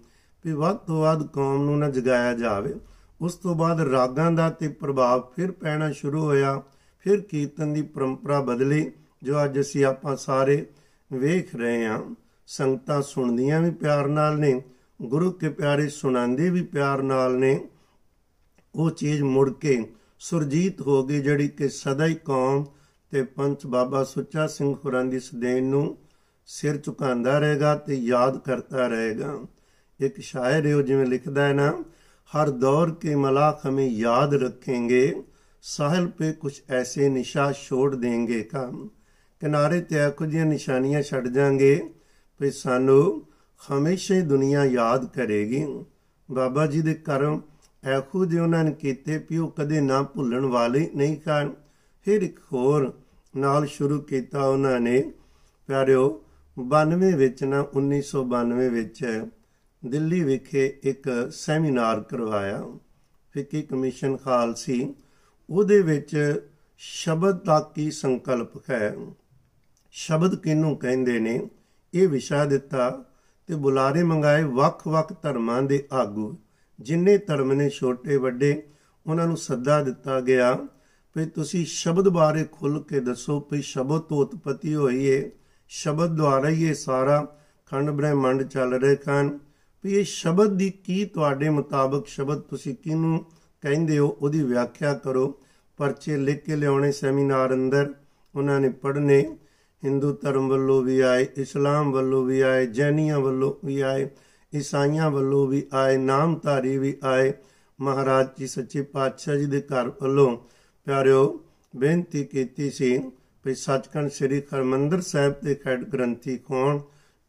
ਕਿ ਵੱਧ ਤੋਂ ਵੱਧ ਕੌਮ ਨੂੰ ਨਾ ਜਗਾਇਆ ਜਾਵੇ। ਉਸ ਤੋਂ ਬਾਅਦ ਰਾਗਾਂ ਦਾ ਤੇ ਪ੍ਰਭਾਵ ਫਿਰ ਪੈਣਾ ਸ਼ੁਰੂ ਹੋਇਆ, ਫਿਰ ਕੀਰਤਨ ਦੀ ਪਰੰਪਰਾ ਬਦਲੀ। ਜੋ ਅੱਜ ਅਸੀਂ ਆਪਾਂ ਸਾਰੇ ਵੇਖ ਰਹੇ ਹਾਂ, ਸੰਗਤਾਂ ਸੁਣਦੀਆਂ ਵੀ ਪਿਆਰ ਨਾਲ ਨੇ, ਗੁਰੂ ਕੇ ਪਿਆਰੇ ਸੁਣਾਉਂਦੇ ਵੀ ਪਿਆਰ ਨਾਲ ਨੇ, ਉਹ ਚੀਜ਼ ਮੁੜ ਕੇ ਸੁਰਜੀਤ ਹੋ ਗਈ ਜਿਹੜੀ ਕਿ ਸਦਾ ਹੀ ਕੌਮ ਤੇ ਪੰਚ ਬਾਬਾ ਸੁੱਚਾ ਸਿੰਘ ਖੁਰਾਂ ਦੀ ਸਦੇਨ ਨੂੰ ਸਿਰ ਝੁਕਾਉਂਦਾ ਰਹੇਗਾ ਤੇ ਯਾਦ ਕਰਤਾ ਰਹੇਗਾ। ਇੱਕ ਸ਼ਾਇਰ ਹੈ ਜਿਵੇਂ ਲਿਖਦਾ ਹੈ ਨਾ, ਹਰ ਦੌਰ ਕੇ ਮਲਾਕ ਹਮੇ ਯਾਦ ਰੱਖेंगे ਸਾਹਿਲ पे ਕੁਝ ਐਸੇ ਨਿਸ਼ਾ ਛੋੜ ਦੇਂਗੇ ਕੰਮ। ਕਿਨਾਰੇ ਤੇ ਕੁਝ ਨਿਸ਼ਾਨੀਆਂ ਛੱਡ ਜਾਾਂਗੇ ਵੀ ਸਾਨੂੰ ਹਮੇਸ਼ਾ ਹੀ ਦੁਨੀਆ ਯਾਦ ਕਰੇਗੀ। ਬਾਬਾ ਜੀ ਦੇ ਕਰਮ ਐਖੂ ਦੇ ਉਹਨਾਂ ਨੇ ਕੀਤੇ ਪਿਓ ਕਦੇ ਨਾ ਭੁੱਲਣ ਵਾਲੇ ਨਹੀਂ ਕਾਨ ਫਿਰ ਇੱਕ ਹੋਰ ਨਾਲ ਸ਼ੁਰੂ ਕੀਤਾ ਉਹਨਾਂ ਨੇ, ਪਿਆਰਿਓ 92 ਵਿੱਚ ਨਾ 1992 ਵਿੱਚ ਦਿੱਲੀ ਵਿਖੇ ਇੱਕ ਸੈਮੀਨਾਰ ਕਰਵਾਇਆ। ਫਿੱਕੀ ਕਮਿਸ਼ਨ ਖਾਲਸੀ, ਉਹਦੇ ਵਿੱਚ ਸ਼ਬਦ ਦਾ ਕੀ ਸੰਕਲਪ ਹੈ। ਸ਼ਬਦ ਕਿਨੂੰ ਕਹਿੰਦੇ ਨੇ? ਇਹ ਵਿਸ਼ਾ ਦਿੱਤਾ ਤੇ ਬੁਲਾਰੇ ਮੰਗਾਏ ਵੱਖ-ਵੱਖ ਧਰਮਾਂ ਦੇ ਆਗੂ। ਜਿੰਨੇ ਧਰਮ ਨੇ ਛੋਟੇ ਵੱਡੇ, ਉਹਨਾਂ ਨੂੰ ਸੱਦਾ ਦਿੱਤਾ ਗਿਆ, ਵੀ ਤੁਸੀਂ ਸ਼ਬਦ ਬਾਰੇ ਖੁੱਲ ਕੇ ਦੱਸੋ ਵੀ ਸ਼ਬਦ ਤੋਂ ਉਤਪਤੀ ਹੋਈ ਏ ਸ਼ਬਦ ਦੁਆਰਾ ਹੀ ਇਹ ਸਾਰਾ ਖੰਡ ਬ੍ਰਹਿਮੰਡ ਚੱਲ ਰਹੇ ਹਨ ਵੀ ਇਹ ਸ਼ਬਦ ਦੀ ਕੀ ਤੁਹਾਡੇ ਮੁਤਾਬਕ ਸ਼ਬਦ ਤੁਸੀਂ ਕਿਹਨੂੰ ਕਹਿੰਦੇ ਹੋ? ਉਹਦੀ ਵਿਆਖਿਆ ਕਰੋ। ਪਰਚੇ ਲਿਖ ਕੇ ਲਿਆਉਣੇ, ਸੈਮੀਨਾਰ ਅੰਦਰ ਉਹਨਾਂ ਨੇ ਪੜ੍ਹਨੇ। ਹਿੰਦੂ ਧਰਮ ਵੱਲੋਂ ਵੀ ਆਏ, ਇਸਲਾਮ ਵੱਲੋਂ ਵੀ ਆਏ, ਜੈਨੀਆਂ ਵੱਲੋਂ ਵੀ ਆਏ, ਈਸਾਈਆਂ ਵੱਲੋਂ ਵੀ ਆਏ, ਨਾਮਧਾਰੀ ਵੀ ਆਏ। ਮਹਾਰਾਜ ਜੀ ਸੱਚੇ ਪਾਤਸ਼ਾਹ ਜੀ ਦੇ ਘਰ ਵੱਲੋਂ ਪਿਆਰਿਓ ਬੇਨਤੀ ਕੀਤੀ ਸੀ ਵੀ ਸੱਚਖੰਡ ਸ੍ਰੀ ਹਰਮੰਦਰ ਸਾਹਿਬ ਦੇ ਖੈੜ ਗ੍ਰੰਥੀ ਕੌਣ?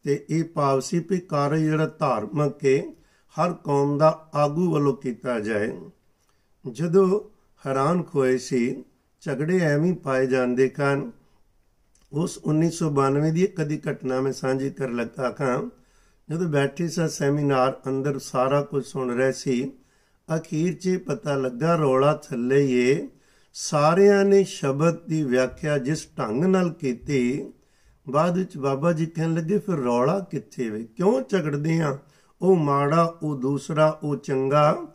ਤੇ ਇਹ ਭਾਵ ਸੀ ਵੀ ਕਾਰਜ ਜਿਹੜਾ ਧਾਰਮਿਕ ਹੈ ਹਰ ਕੌਮ ਦਾ ਆਗੂ ਵੱਲੋਂ ਕੀਤਾ ਜਾਏ। ਜਦੋਂ ਹੈਰਾਨ ਖੋਏ ਸੀ, ਝਗੜੇ ਐਵੇਂ ਪਾਏ ਜਾਂਦੇ ਕਨ ਉਸ 1992 ਦੀ ਕਦੀ ਘਟਨਾ ਮੈਂ ਸਾਂਝੀ ਕਰ ਲੱਗਾ ਖਾਂ ਜਦੋਂ ਬੈਠੇ ਸਾਂ ਸੈਮੀਨਾਰ ਅੰਦਰ ਸਾਰਾ ਕੁਝ ਸੁਣ ਰਹੇ ਸੀ, ਅਖੀਰ 'ਚ ਪਤਾ ਲੱਗਾ ਰੋਲਾ ਥੱਲੇ ਏ। ਸਾਰਿਆਂ ਨੇ ਸ਼ਬਦ ਦੀ ਵਿਆਖਿਆ ਜਿਸ ਢੰਗ ਨਾਲ ਕੀਤੀ, ਬਾਅਦ ਵਿੱਚ ਬਾਬਾ ਜੀ ਕਹਿਣ ਲੱਗੇ, ਫਿਰ ਰੌਲਾ ਕਿੱਥੇ ਵੇ? ਕਿਉਂ ਝਗੜਦੇ ਆ? ਉਹ ਮਾੜਾ, ਉਹ ਦੂਸਰਾ, ਉਹ ਚੰਗਾ।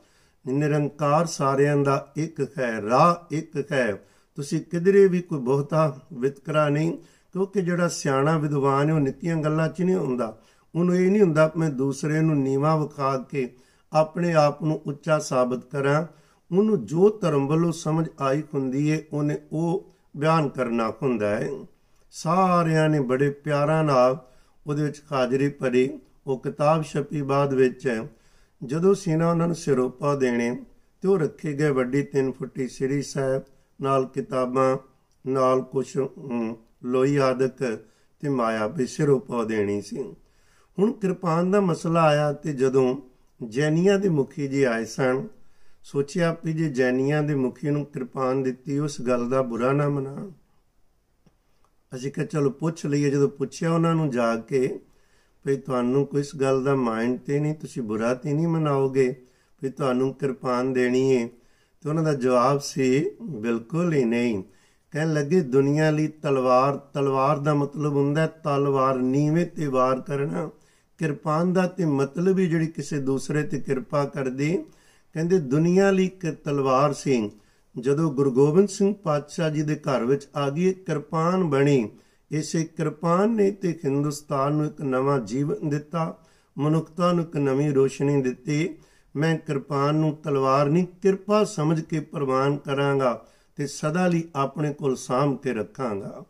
ਨਿਰੰਕਾਰ ਸਾਰਿਆਂ ਦਾ ਇੱਕ ਹੈ, ਰਾਹ ਇੱਕ ਹੈ। ਤੁਸੀਂ ਕਿਧਰੇ ਵੀ ਕੋਈ ਬਹੁਤਾ ਵਿਤਕਰਾ ਨਹੀਂ, ਕਿਉਂਕਿ ਜਿਹੜਾ ਸਿਆਣਾ ਵਿਦਵਾਨ ਹੈ, ਉਹ ਨਿੱਕੀਆਂ ਗੱਲਾਂ 'ਚ ਨਹੀਂ ਹੁੰਦਾ। ਉਹਨੂੰ ਇਹ ਨਹੀਂ ਹੁੰਦਾ, ਮੈਂ ਦੂਸਰੇ ਨੂੰ ਨੀਵਾ ਵਿਖਾ ਕੇ ਆਪਣੇ ਆਪ ਨੂੰ ਉੱਚਾ ਸਾਬਤ ਕਰਾਂ। ਉਹਨੂੰ ਜੋ ਧਰਮ ਵੱਲੋਂ ਸਮਝ ਆਈ ਹੁੰਦੀ ਏ, ਉਹਨੇ ਉਹ ਬਿਆਨ ਕਰਨਾ ਹੁੰਦਾ ਹੈ ਸਾਰਿਆਂ ਨੇ ਬੜੇ ਪਿਆਰਾਂ ਨਾਲ ਉਹਦੇ ਵਿੱਚ ਹਾਜ਼ਰੀ ਭਰੀ। ਉਹ ਕਿਤਾਬ ਛਪੀ ਬਾਅਦ ਵਿੱਚ ਜਦੋਂ ਸੀਨਾ ਉਹਨਾਂ ਨੂੰ ਸਿਰੋਪਾ ਦੇਣੇ, ਤੇ ਉਹ ਰੱਖੇ ਗਏ ਵੱਡੀ 3 ਫੁੱਟੀ ਸ੍ਰੀ ਸਾਹਿਬ ਨਾਲ ਕਿਤਾਬਾਂ, ਨਾਲ ਕੁਝ ਲੋਈ ਆਦਕ ਤੇ ਮਾਇਆ ਵੀ ਸਿਰੋਪਾ ਦੇਣੀ ਸੀ। ਹੁਣ ਕਿਰਪਾਨ ਦਾ ਮਸਲਾ ਆਇਆ ਤੇ ਜਦੋਂ ਜੈਨੀਆਂ ਦੇ ਮੁਖੀ ਜੀ ਆਏ ਸਨ, ਸੋਚਿਆ ਵੀ ਜੇ ਜੈਨੀਆਂ ਦੇ ਮੁਖੀ ਨੂੰ ਕਿਰਪਾਨ ਦਿੱਤੀ, ਉਸ ਗੱਲ ਦਾ ਬੁਰਾ ਨਾ ਮਨਾ। ਅਸੀਂ ਕਿਹਾ, ਚਲੋ ਪੁੱਛ ਲਈਏ। ਜਦੋਂ ਪੁੱਛਿਆ ਉਹਨਾਂ ਨੂੰ ਜਾ ਕੇ ਵੀ ਤੁਹਾਨੂੰ ਕੋਈ ਇਸ ਗੱਲ ਦਾ ਮਾਈਂਡ ਤੇ ਨਹੀਂ, ਤੁਸੀਂ ਬੁਰਾ ਤੇ ਨਹੀਂ ਮਨਾਓਗੇ? ਵੀ ਤੁਹਾਨੂੰ ਕਿਰਪਾਨ ਦੇਣੀ ਹੈ ਤੇ ਉਹਨਾਂ ਦਾ ਜਵਾਬ ਸੀ, ਬਿਲਕੁਲ ਹੀ ਨਹੀਂ। ਕਹਿਣ ਲੱਗੇ, ਦੁਨੀਆ ਲਈ ਤਲਵਾਰ ਤਲਵਾਰ ਦਾ ਮਤਲਬ ਹੁੰਦਾ ਤਲਵਾਰ ਨੀਵੇਂ ਤੇ ਵਾਰ ਕਰਨਾ। ਕਿਰਪਾਨ ਦਾ ਤੇ ਮਤਲਬ ਹੀ ਜਿਹੜੀ ਕਿਸੇ ਦੂਸਰੇ ਤੇ ਕਿਰਪਾ ਕਰਦੀ। ਕਹਿੰਦੇ, ਦੁਨੀਆ ਲਈ ਇੱਕ ਤਲਵਾਰ ਸੀ। ਜਦੋਂ ਗੁਰੂ ਗੋਬਿੰਦ ਸਿੰਘ ਪਾਤਸ਼ਾਹ ਜੀ ਦੇ ਘਰ ਵਿੱਚ ਆ ਗਈ ਕਿਰਪਾਨ ਬਣੀ। ਇਸੇ ਕਿਰਪਾਨ ਨੇ ਤੇ ਹਿੰਦੁਸਤਾਨ ਨੂੰ ਇੱਕ ਨਵਾਂ ਜੀਵਨ ਦਿੱਤਾ। ਮਨੁੱਖਤਾ ਨੂੰ ਇੱਕ ਨਵੀਂ ਰੋਸ਼ਨੀ ਦਿੱਤੀ। ਮੈਂ ਕਿਰਪਾਨ ਨੂੰ ਤਲਵਾਰ ਨਹੀਂ, ਕਿਰਪਾ ਸਮਝ ਕੇ ਪ੍ਰਵਾਨ ਕਰਾਂਗਾ ਤੇ ਸਦਾ ਲਈ ਆਪਣੇ ਕੋਲ ਸਾਂਭ ਕੇ ਰੱਖਾਂਗਾ।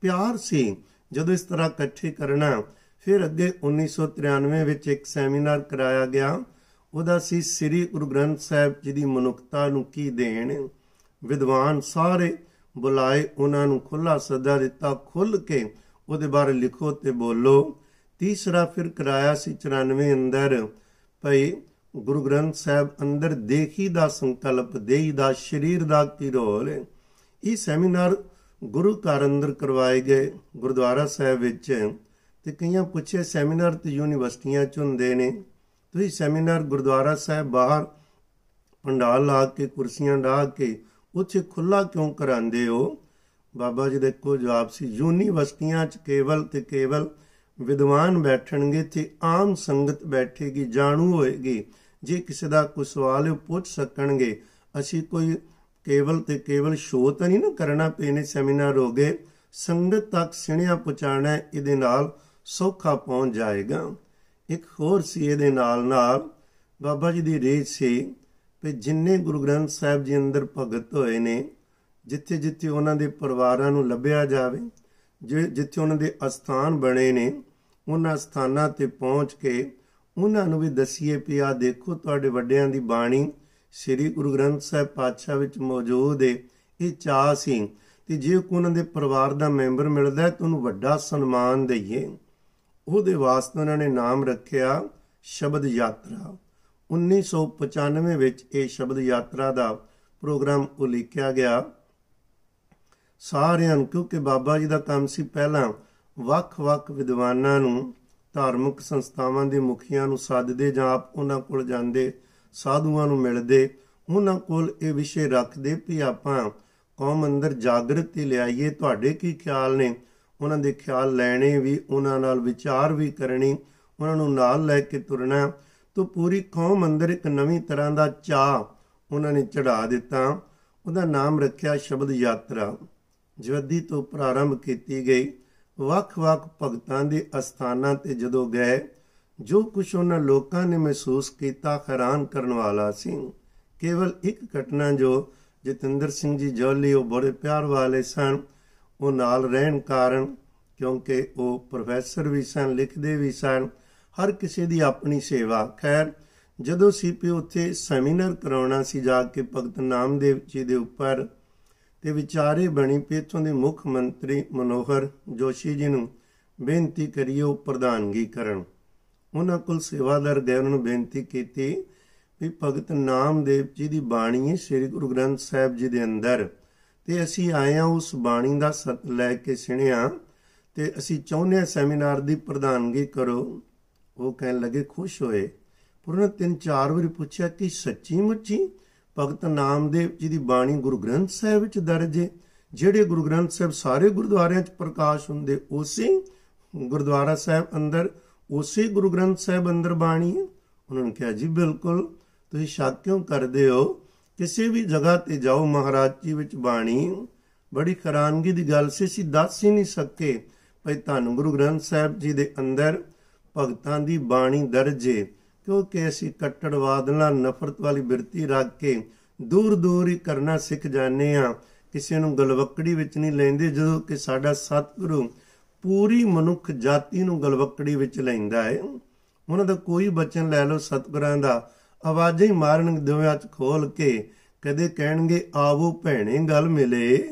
ਪਿਆਰ ਸੀ, ਜਦੋਂ ਇਸ ਤਰ੍ਹਾਂ ਇਕੱਠੇ ਕਰਨਾ, ਫਿਰ ਅੱਗੇ 1993 ਵਿੱਚ ਇੱਕ ਸੈਮੀਨਾਰ ਕਰਾਇਆ ਗਿਆ। ਉਹਦਾ ਸੀ ਸ੍ਰੀ ਗੁਰੂ ਗ੍ਰੰਥ ਸਾਹਿਬ ਜੀ ਦੀ ਮਨੁੱਖਤਾ ਨੂੰ ਕੀ ਦੇਣ? ਵਿਦਵਾਨ ਸਾਰੇ ਬੁਲਾਏ, ਉਹਨਾਂ ਨੂੰ ਖੁੱਲਾ ਸੱਦਾ ਦਿੱਤਾ ਖੁੱਲ ਕੇ ਉਹਦੇ ਬਾਰੇ ਲਿਖੋ ਤੇ ਬੋਲੋ। ਤੀਸਰਾ ਫਿਰ ਕਰਾਇਆ ਸੀ 94 ਅੰਦਰ, ਭਈ ਗੁਰੂ ਗ੍ਰੰਥ ਸਾਹਿਬ ਅੰਦਰ ਦੇਖੀ ਦਾ ਸੰਕਲਪ ਦੇਈ ਦਾ, ਸਰੀਰ ਦਾ ਕੀ ਰੋਲ ਹੈ? ਇਹ ਸੈਮੀਨਾਰ ਗੁਰੂ ਘਰ ਅੰਦਰ ਕਰਵਾਏ ਗਏ ਗੁਰਦੁਆਰਾ ਸਾਹਿਬ ਵਿੱਚ ਤੇ ਕਈਆਂ ਪੁੱਛੇ, ਸੈਮੀਨਾਰ ਤੇ ਯੂਨੀਵਰਸਿਟੀਆਂ ਚ ਹੁੰਦੇ ਨੇ। ਤੁਸੀਂ ਸੈਮੀਨਾਰ ਗੁਰਦੁਆਰਾ ਸਾਹਿਬ ਬਾਹਰ ਪੰਡਾਲ ਲਾ ਕੇ, ਕੁਰਸੀਆਂ ਢਾ ਕੇ, ਉੱਥੇ ਖੁੱਲਾ ਕਿਉਂ ਕਰਾਉਂਦੇ ਹੋ? ਬਾਬਾ ਜੀ ਦੇ ਕੋ ਜਵਾਬ ਸੀ, ਯੂਨੀਵਰਸਿਟੀਆਂ 'ਚ ਕੇਵਲ ਤੇ ਕੇਵਲ ਵਿਦਵਾਨ ਬੈਠਣਗੇ ਤੇ ਆਮ ਸੰਗਤ ਬੈਠੇਗੀ, ਜਾਣੂ ਹੋਏਗੀ। ਜੇ ਕਿਸੇ ਦਾ ਕੋਈ ਸਵਾਲ ਉਹ ਪੁੱਛ ਸਕਣਗੇ। ਅਸੀਂ ਕੋਈ ਕੇਵਲ ਤੇ ਕੇਵਲ ਸ਼ੋਅ ਤਾਂ ਨਹੀਂ ਨਾ ਕਰਨਾ ਪੈਨੇ ਸੈਮੀਨਾਰ ਹੋਗੇ ਸੰਗਤ ਤੱਕ ਸਿਣਿਆ ਪਹੁੰਚਾਣਾ ਇਹਦੇ ਨਾਲ ਸੌਖਾ ਪਹੁੰਚ ਜਾਏਗਾ। ਇੱਕ ਹੋਰ ਸੀ ਇਹਦੇ ਨਾਲ ਨਾਲ, ਬਾਬਾ ਜੀ ਦੀ ਰੇਜ ਸੀ ਕਿ ਜਿੰਨੇ ਗੁਰੂ ਗ੍ਰੰਥ ਸਾਹਿਬ ਜੀ ਅੰਦਰ ਭਗਤ ਹੋਏ ਨੇ ਜਿੱਥੇ ਜਿੱਥੇ ਉਹਨਾਂ ਦੇ ਪਰਿਵਾਰਾਂ ਨੂੰ ਲੱਭਿਆ ਜਾਵੇ ਜਿੱਥੇ ਉਹਨਾਂ ਦੇ ਅਸਥਾਨ ਬਣੇ ਨੇ, ਉਹਨਾਂ ਸਥਾਨਾਂ ਤੇ ਪਹੁੰਚ ਕੇ ਉਹਨਾਂ ਨੂੰ ਵੀ ਦਸੀਏ ਵੀ ਆ ਦੇਖੋ, ਤੁਹਾਡੇ ਵੱਡਿਆਂ ਦੀ ਬਾਣੀ ਸ੍ਰੀ ਗੁਰੂ ਗ੍ਰੰਥ ਸਾਹਿਬ ਪਾਤਸ਼ਾਹ ਵਿੱਚ ਮੌਜੂਦ ਹੈ ਇਹ ਚਾਹ ਸੀ ਤੇ ਜੇ ਕੋ ਉਹਨਾਂ ਦੇ ਪਰਿਵਾਰ ਦਾ ਮੈਂਬਰ ਮਿਲਦਾ ਤਾਂ ਉਹਨੂੰ ਵੱਡਾ ਸਨਮਾਨ ਦਈਏ। ਉਹਦੇ ਵਾਸਤੇ ਉਹਨਾਂ ਨੇ ਨਾਮ ਰੱਖਿਆ ਸ਼ਬਦ ਯਾਤਰਾ। 1995 ਵਿੱਚ ਇਹ ਸ਼ਬਦ ਯਾਤਰਾ ਦਾ ਪ੍ਰੋਗਰਾਮ ਉਲੀਕਿਆ ਗਿਆ। ਸਾਰਿਆਂ ਨੂੰ, ਕਿਉਂਕਿ ਬਾਬਾ ਜੀ ਦਾ ਕੰਮ ਸੀ ਪਹਿਲਾਂ ਵੱਖ-ਵੱਖ ਵਿਦਵਾਨਾਂ ਨੂੰ ਧਾਰਮਿਕ ਸੰਸਥਾਵਾਂ ਦੇ ਮੁਖੀਆਂ ਨੂੰ ਸੱਦਦੇ ਜਾਂ ਆਪ ਉਹਨਾਂ ਕੋਲ ਜਾਂਦੇ, ਸਾਧੂਆਂ ਨੂੰ ਮਿਲਦੇ, ਉਹਨਾਂ ਕੋਲ ਇਹ ਵਿਸ਼ੇ ਰੱਖਦੇ ਵੀ ਆਪਾਂ ਕੌਮ ਅੰਦਰ ਜਾਗਰਤੀ ਲਿਆਈਏ। ਤੁਹਾਡੇ ਕੀ ਖਿਆਲ ਨੇ? ਉਹਨਾਂ ਦੇ ਖਿਆਲ ਲੈਣੇ ਵੀ, ਉਹਨਾਂ ਨਾਲ ਵਿਚਾਰ ਵੀ ਕਰਨੀ, ਉਹਨਾਂ ਨੂੰ ਨਾਲ ਲੈ ਕੇ ਤੁਰਨਾ। ਤੋਂ ਪੂਰੀ ਕੌਮ ਅੰਦਰ ਇੱਕ ਨਵੀਂ ਤਰ੍ਹਾਂ ਦਾ ਚਾਹ ਉਹਨਾਂ ਨੇ ਚੜਾ ਦਿੱਤਾ। ਉਹਦਾ ਨਾਮ ਰੱਖਿਆ ਸ਼ਬਦ ਯਾਤਰਾ। ਜਵੱਦੀ ਤੋਂ ਪ੍ਰਾਰੰਭ ਕੀਤੀ ਗਈ। ਵੱਖ-ਵੱਖ ਭਗਤਾਂ ਦੇ ਅਸਥਾਨਾਂ ਤੇ ਜਦੋਂ ਗਏ, ਜੋ ਕੁਝ ਉਹਨਾਂ ਲੋਕਾਂ ਨੇ ਮਹਿਸੂਸ ਕੀਤਾ, ਹੈਰਾਨ ਕਰਨ ਵਾਲਾ ਸੀ। ਕੇਵਲ ਇੱਕ ਘਟਨਾ ਜੋ ਜਤਿੰਦਰ ਸਿੰਘ ਜੀ ਜੋਲੀ ਉਹ ਬੜੇ ਪਿਆਰ ਵਾਲੇ ਸਨ। ਉਹ ਨਾਲ ਰਹਿਣ ਕਾਰਨ, ਕਿਉਂਕਿ ਉਹ ਪ੍ਰੋਫੈਸਰ ਵੀ ਸਨ, ਲਿਖਦੇ ਵੀ ਸਨ, ਹਰ ਕਿਸੇ ਦੀ ਆਪਣੀ ਸੇਵਾ। ਖੈਰ, ਜਦੋਂ ਸੀਪੀ ਉੱਥੇ ਸੈਮੀਨਾਰ ਕਰਾਉਣਾ ਸੀ, ਜਾ ਕੇ ਭਗਤ ਨਾਮਦੇਵ ਜੀ ਦੇ ਉੱਪਰ ਤੇ ਵਿਚਾਰੇ ਬਣੀ ਪੇਥੋਂ ਦੇ ਮੁੱਖ ਮੰਤਰੀ ਮਨੋਹਰ ਜੋਸ਼ੀ ਜੀ ਨੂੰ ਬੇਨਤੀ ਕਰੀਓ ਪ੍ਰਧਾਨਗੀ ਕਰਨ। ਉਹਨਾਂ ਕੋਲ ਸੇਵਾਦਾਰ ਗਏ ਉਹਨਾਂ ਨੂੰ ਬੇਨਤੀ ਕੀਤੀ ਵੀ ਭਗਤ ਨਾਮਦੇਵ ਜੀ ਦੀ ਬਾਣੀ ਹੈ ਸ੍ਰੀ ਗੁਰੂ ਗ੍ਰੰਥ ਸਾਹਿਬ ਜੀ ਦੇ ਅੰਦਰ। ਤੇ ਅਸੀਂ ਆਏ ਆ ਉਸ ਬਾਣੀ ਦਾ ਸਤ ਲੈ ਕੇ ਸੁਣਿਆ ਤੇ ਅਸੀਂ ਚਾਹੁੰਦੇ ਆ ਸੈਮੀਨਾਰ ਦੀ ਪ੍ਰਧਾਨਗੀ ਕਰੋ। ਉਹ ਕਹਿਣ ਲੱਗੇ, ਖੁਸ਼ ਹੋਏ। ਪਰ ਉਹਨਾਂ ਤਿੰਨ ਚਾਰ ਵਾਰੀ ਪੁੱਛਿਆ, ਕਿ ਸੱਚੀ ਮੁੱਚੀ? ਭਗਤ ਨਾਮਦੇਵ ਜੀ ਦੀ ਬਾਣੀ ਗੁਰੂ ਗ੍ਰੰਥ ਸਾਹਿਬ ਵਿੱਚ ਦਰਜ ਹੈ, ਜਿਹੜੇ ਗੁਰੂ ਗ੍ਰੰਥ ਸਾਹਿਬ ਸਾਰੇ ਗੁਰਦੁਆਰਿਆਂ 'ਚ ਪ੍ਰਕਾਸ਼ ਹੁੰਦੇ, ਉਸੇ ਗੁਰਦੁਆਰਾ ਸਾਹਿਬ ਅੰਦਰ, ਉਸੇ ਗੁਰੂ ਗ੍ਰੰਥ ਸਾਹਿਬ ਅੰਦਰ ਬਾਣੀ ਹੈ। ਉਹਨਾਂ ਨੇ ਕਿਹਾ, ਜੀ ਬਿਲਕੁਲ, ਤੁਸੀਂ ਸ਼ੱਕ ਕਿਉਂ ਕਰਦੇ ਹੋ? ਕਿਸੇ ਵੀ ਜਗ੍ਹਾ ਤੇ ਜਾਓ ਮਹਾਰਾਜ ਜੀ ਵਿੱਚ ਬਾਣੀ, ਬੜੀ ਹੈਰਾਨਗੀ ਦੀ ਗੱਲ ਸੀ, ਅਸੀਂ ਦੱਸ ਹੀ ਨਹੀਂ ਸਕੇ ਭਈ ਤੁਹਾਨੂੰ ਗੁਰੂ ਗ੍ਰੰਥ ਸਾਹਿਬ ਜੀ ਦੇ ਅੰਦਰ ਭਗਤਾਂ ਦੀ ਬਾਣੀ ਦਰਜੇ ਕਿਉਂਕਿ ਅਸੀਂ ਕੱਟੜਵਾਦ ਨਾਲ ਨਫ਼ਰਤ ਵਾਲੀ ਬਿਰਤੀ ਰੱਖ ਕੇ ਦੂਰ ਦੂਰ ਹੀ ਕਰਨਾ ਸਿੱਖ ਜਾਂਦੇ ਆ ਕਿਸੇ ਨੂੰ ਗਲਵਕੜੀ ਵਿੱਚ ਨਹੀਂ ਲੈਂਦੇ, ਜਦੋਂ ਕਿ ਸਾਡਾ ਸਤਿਗੁਰੂ ਪੂਰੀ ਮਨੁੱਖ ਜਾਤੀ ਨੂੰ ਗਲਵਕੜੀ ਵਿੱਚ ਲੈਂਦਾ ਹੈ। ਉਹਨਾਂ ਦਾ ਕੋਈ ਬਚਨ ਲੈ ਲਓ ਸਤਿਗੁਰਾਂ ਦਾ। ਆਵਾਜ਼ਾਂ ਹੀ ਮਾਰਨ ਦੋਵਾਂ ਚ ਖੋਲ ਕੇ, ਕਦੇ ਕਹਿਣਗੇ, ਆਵੋ ਭੈਣੇ, ਗੱਲ ਮਿਲੇ।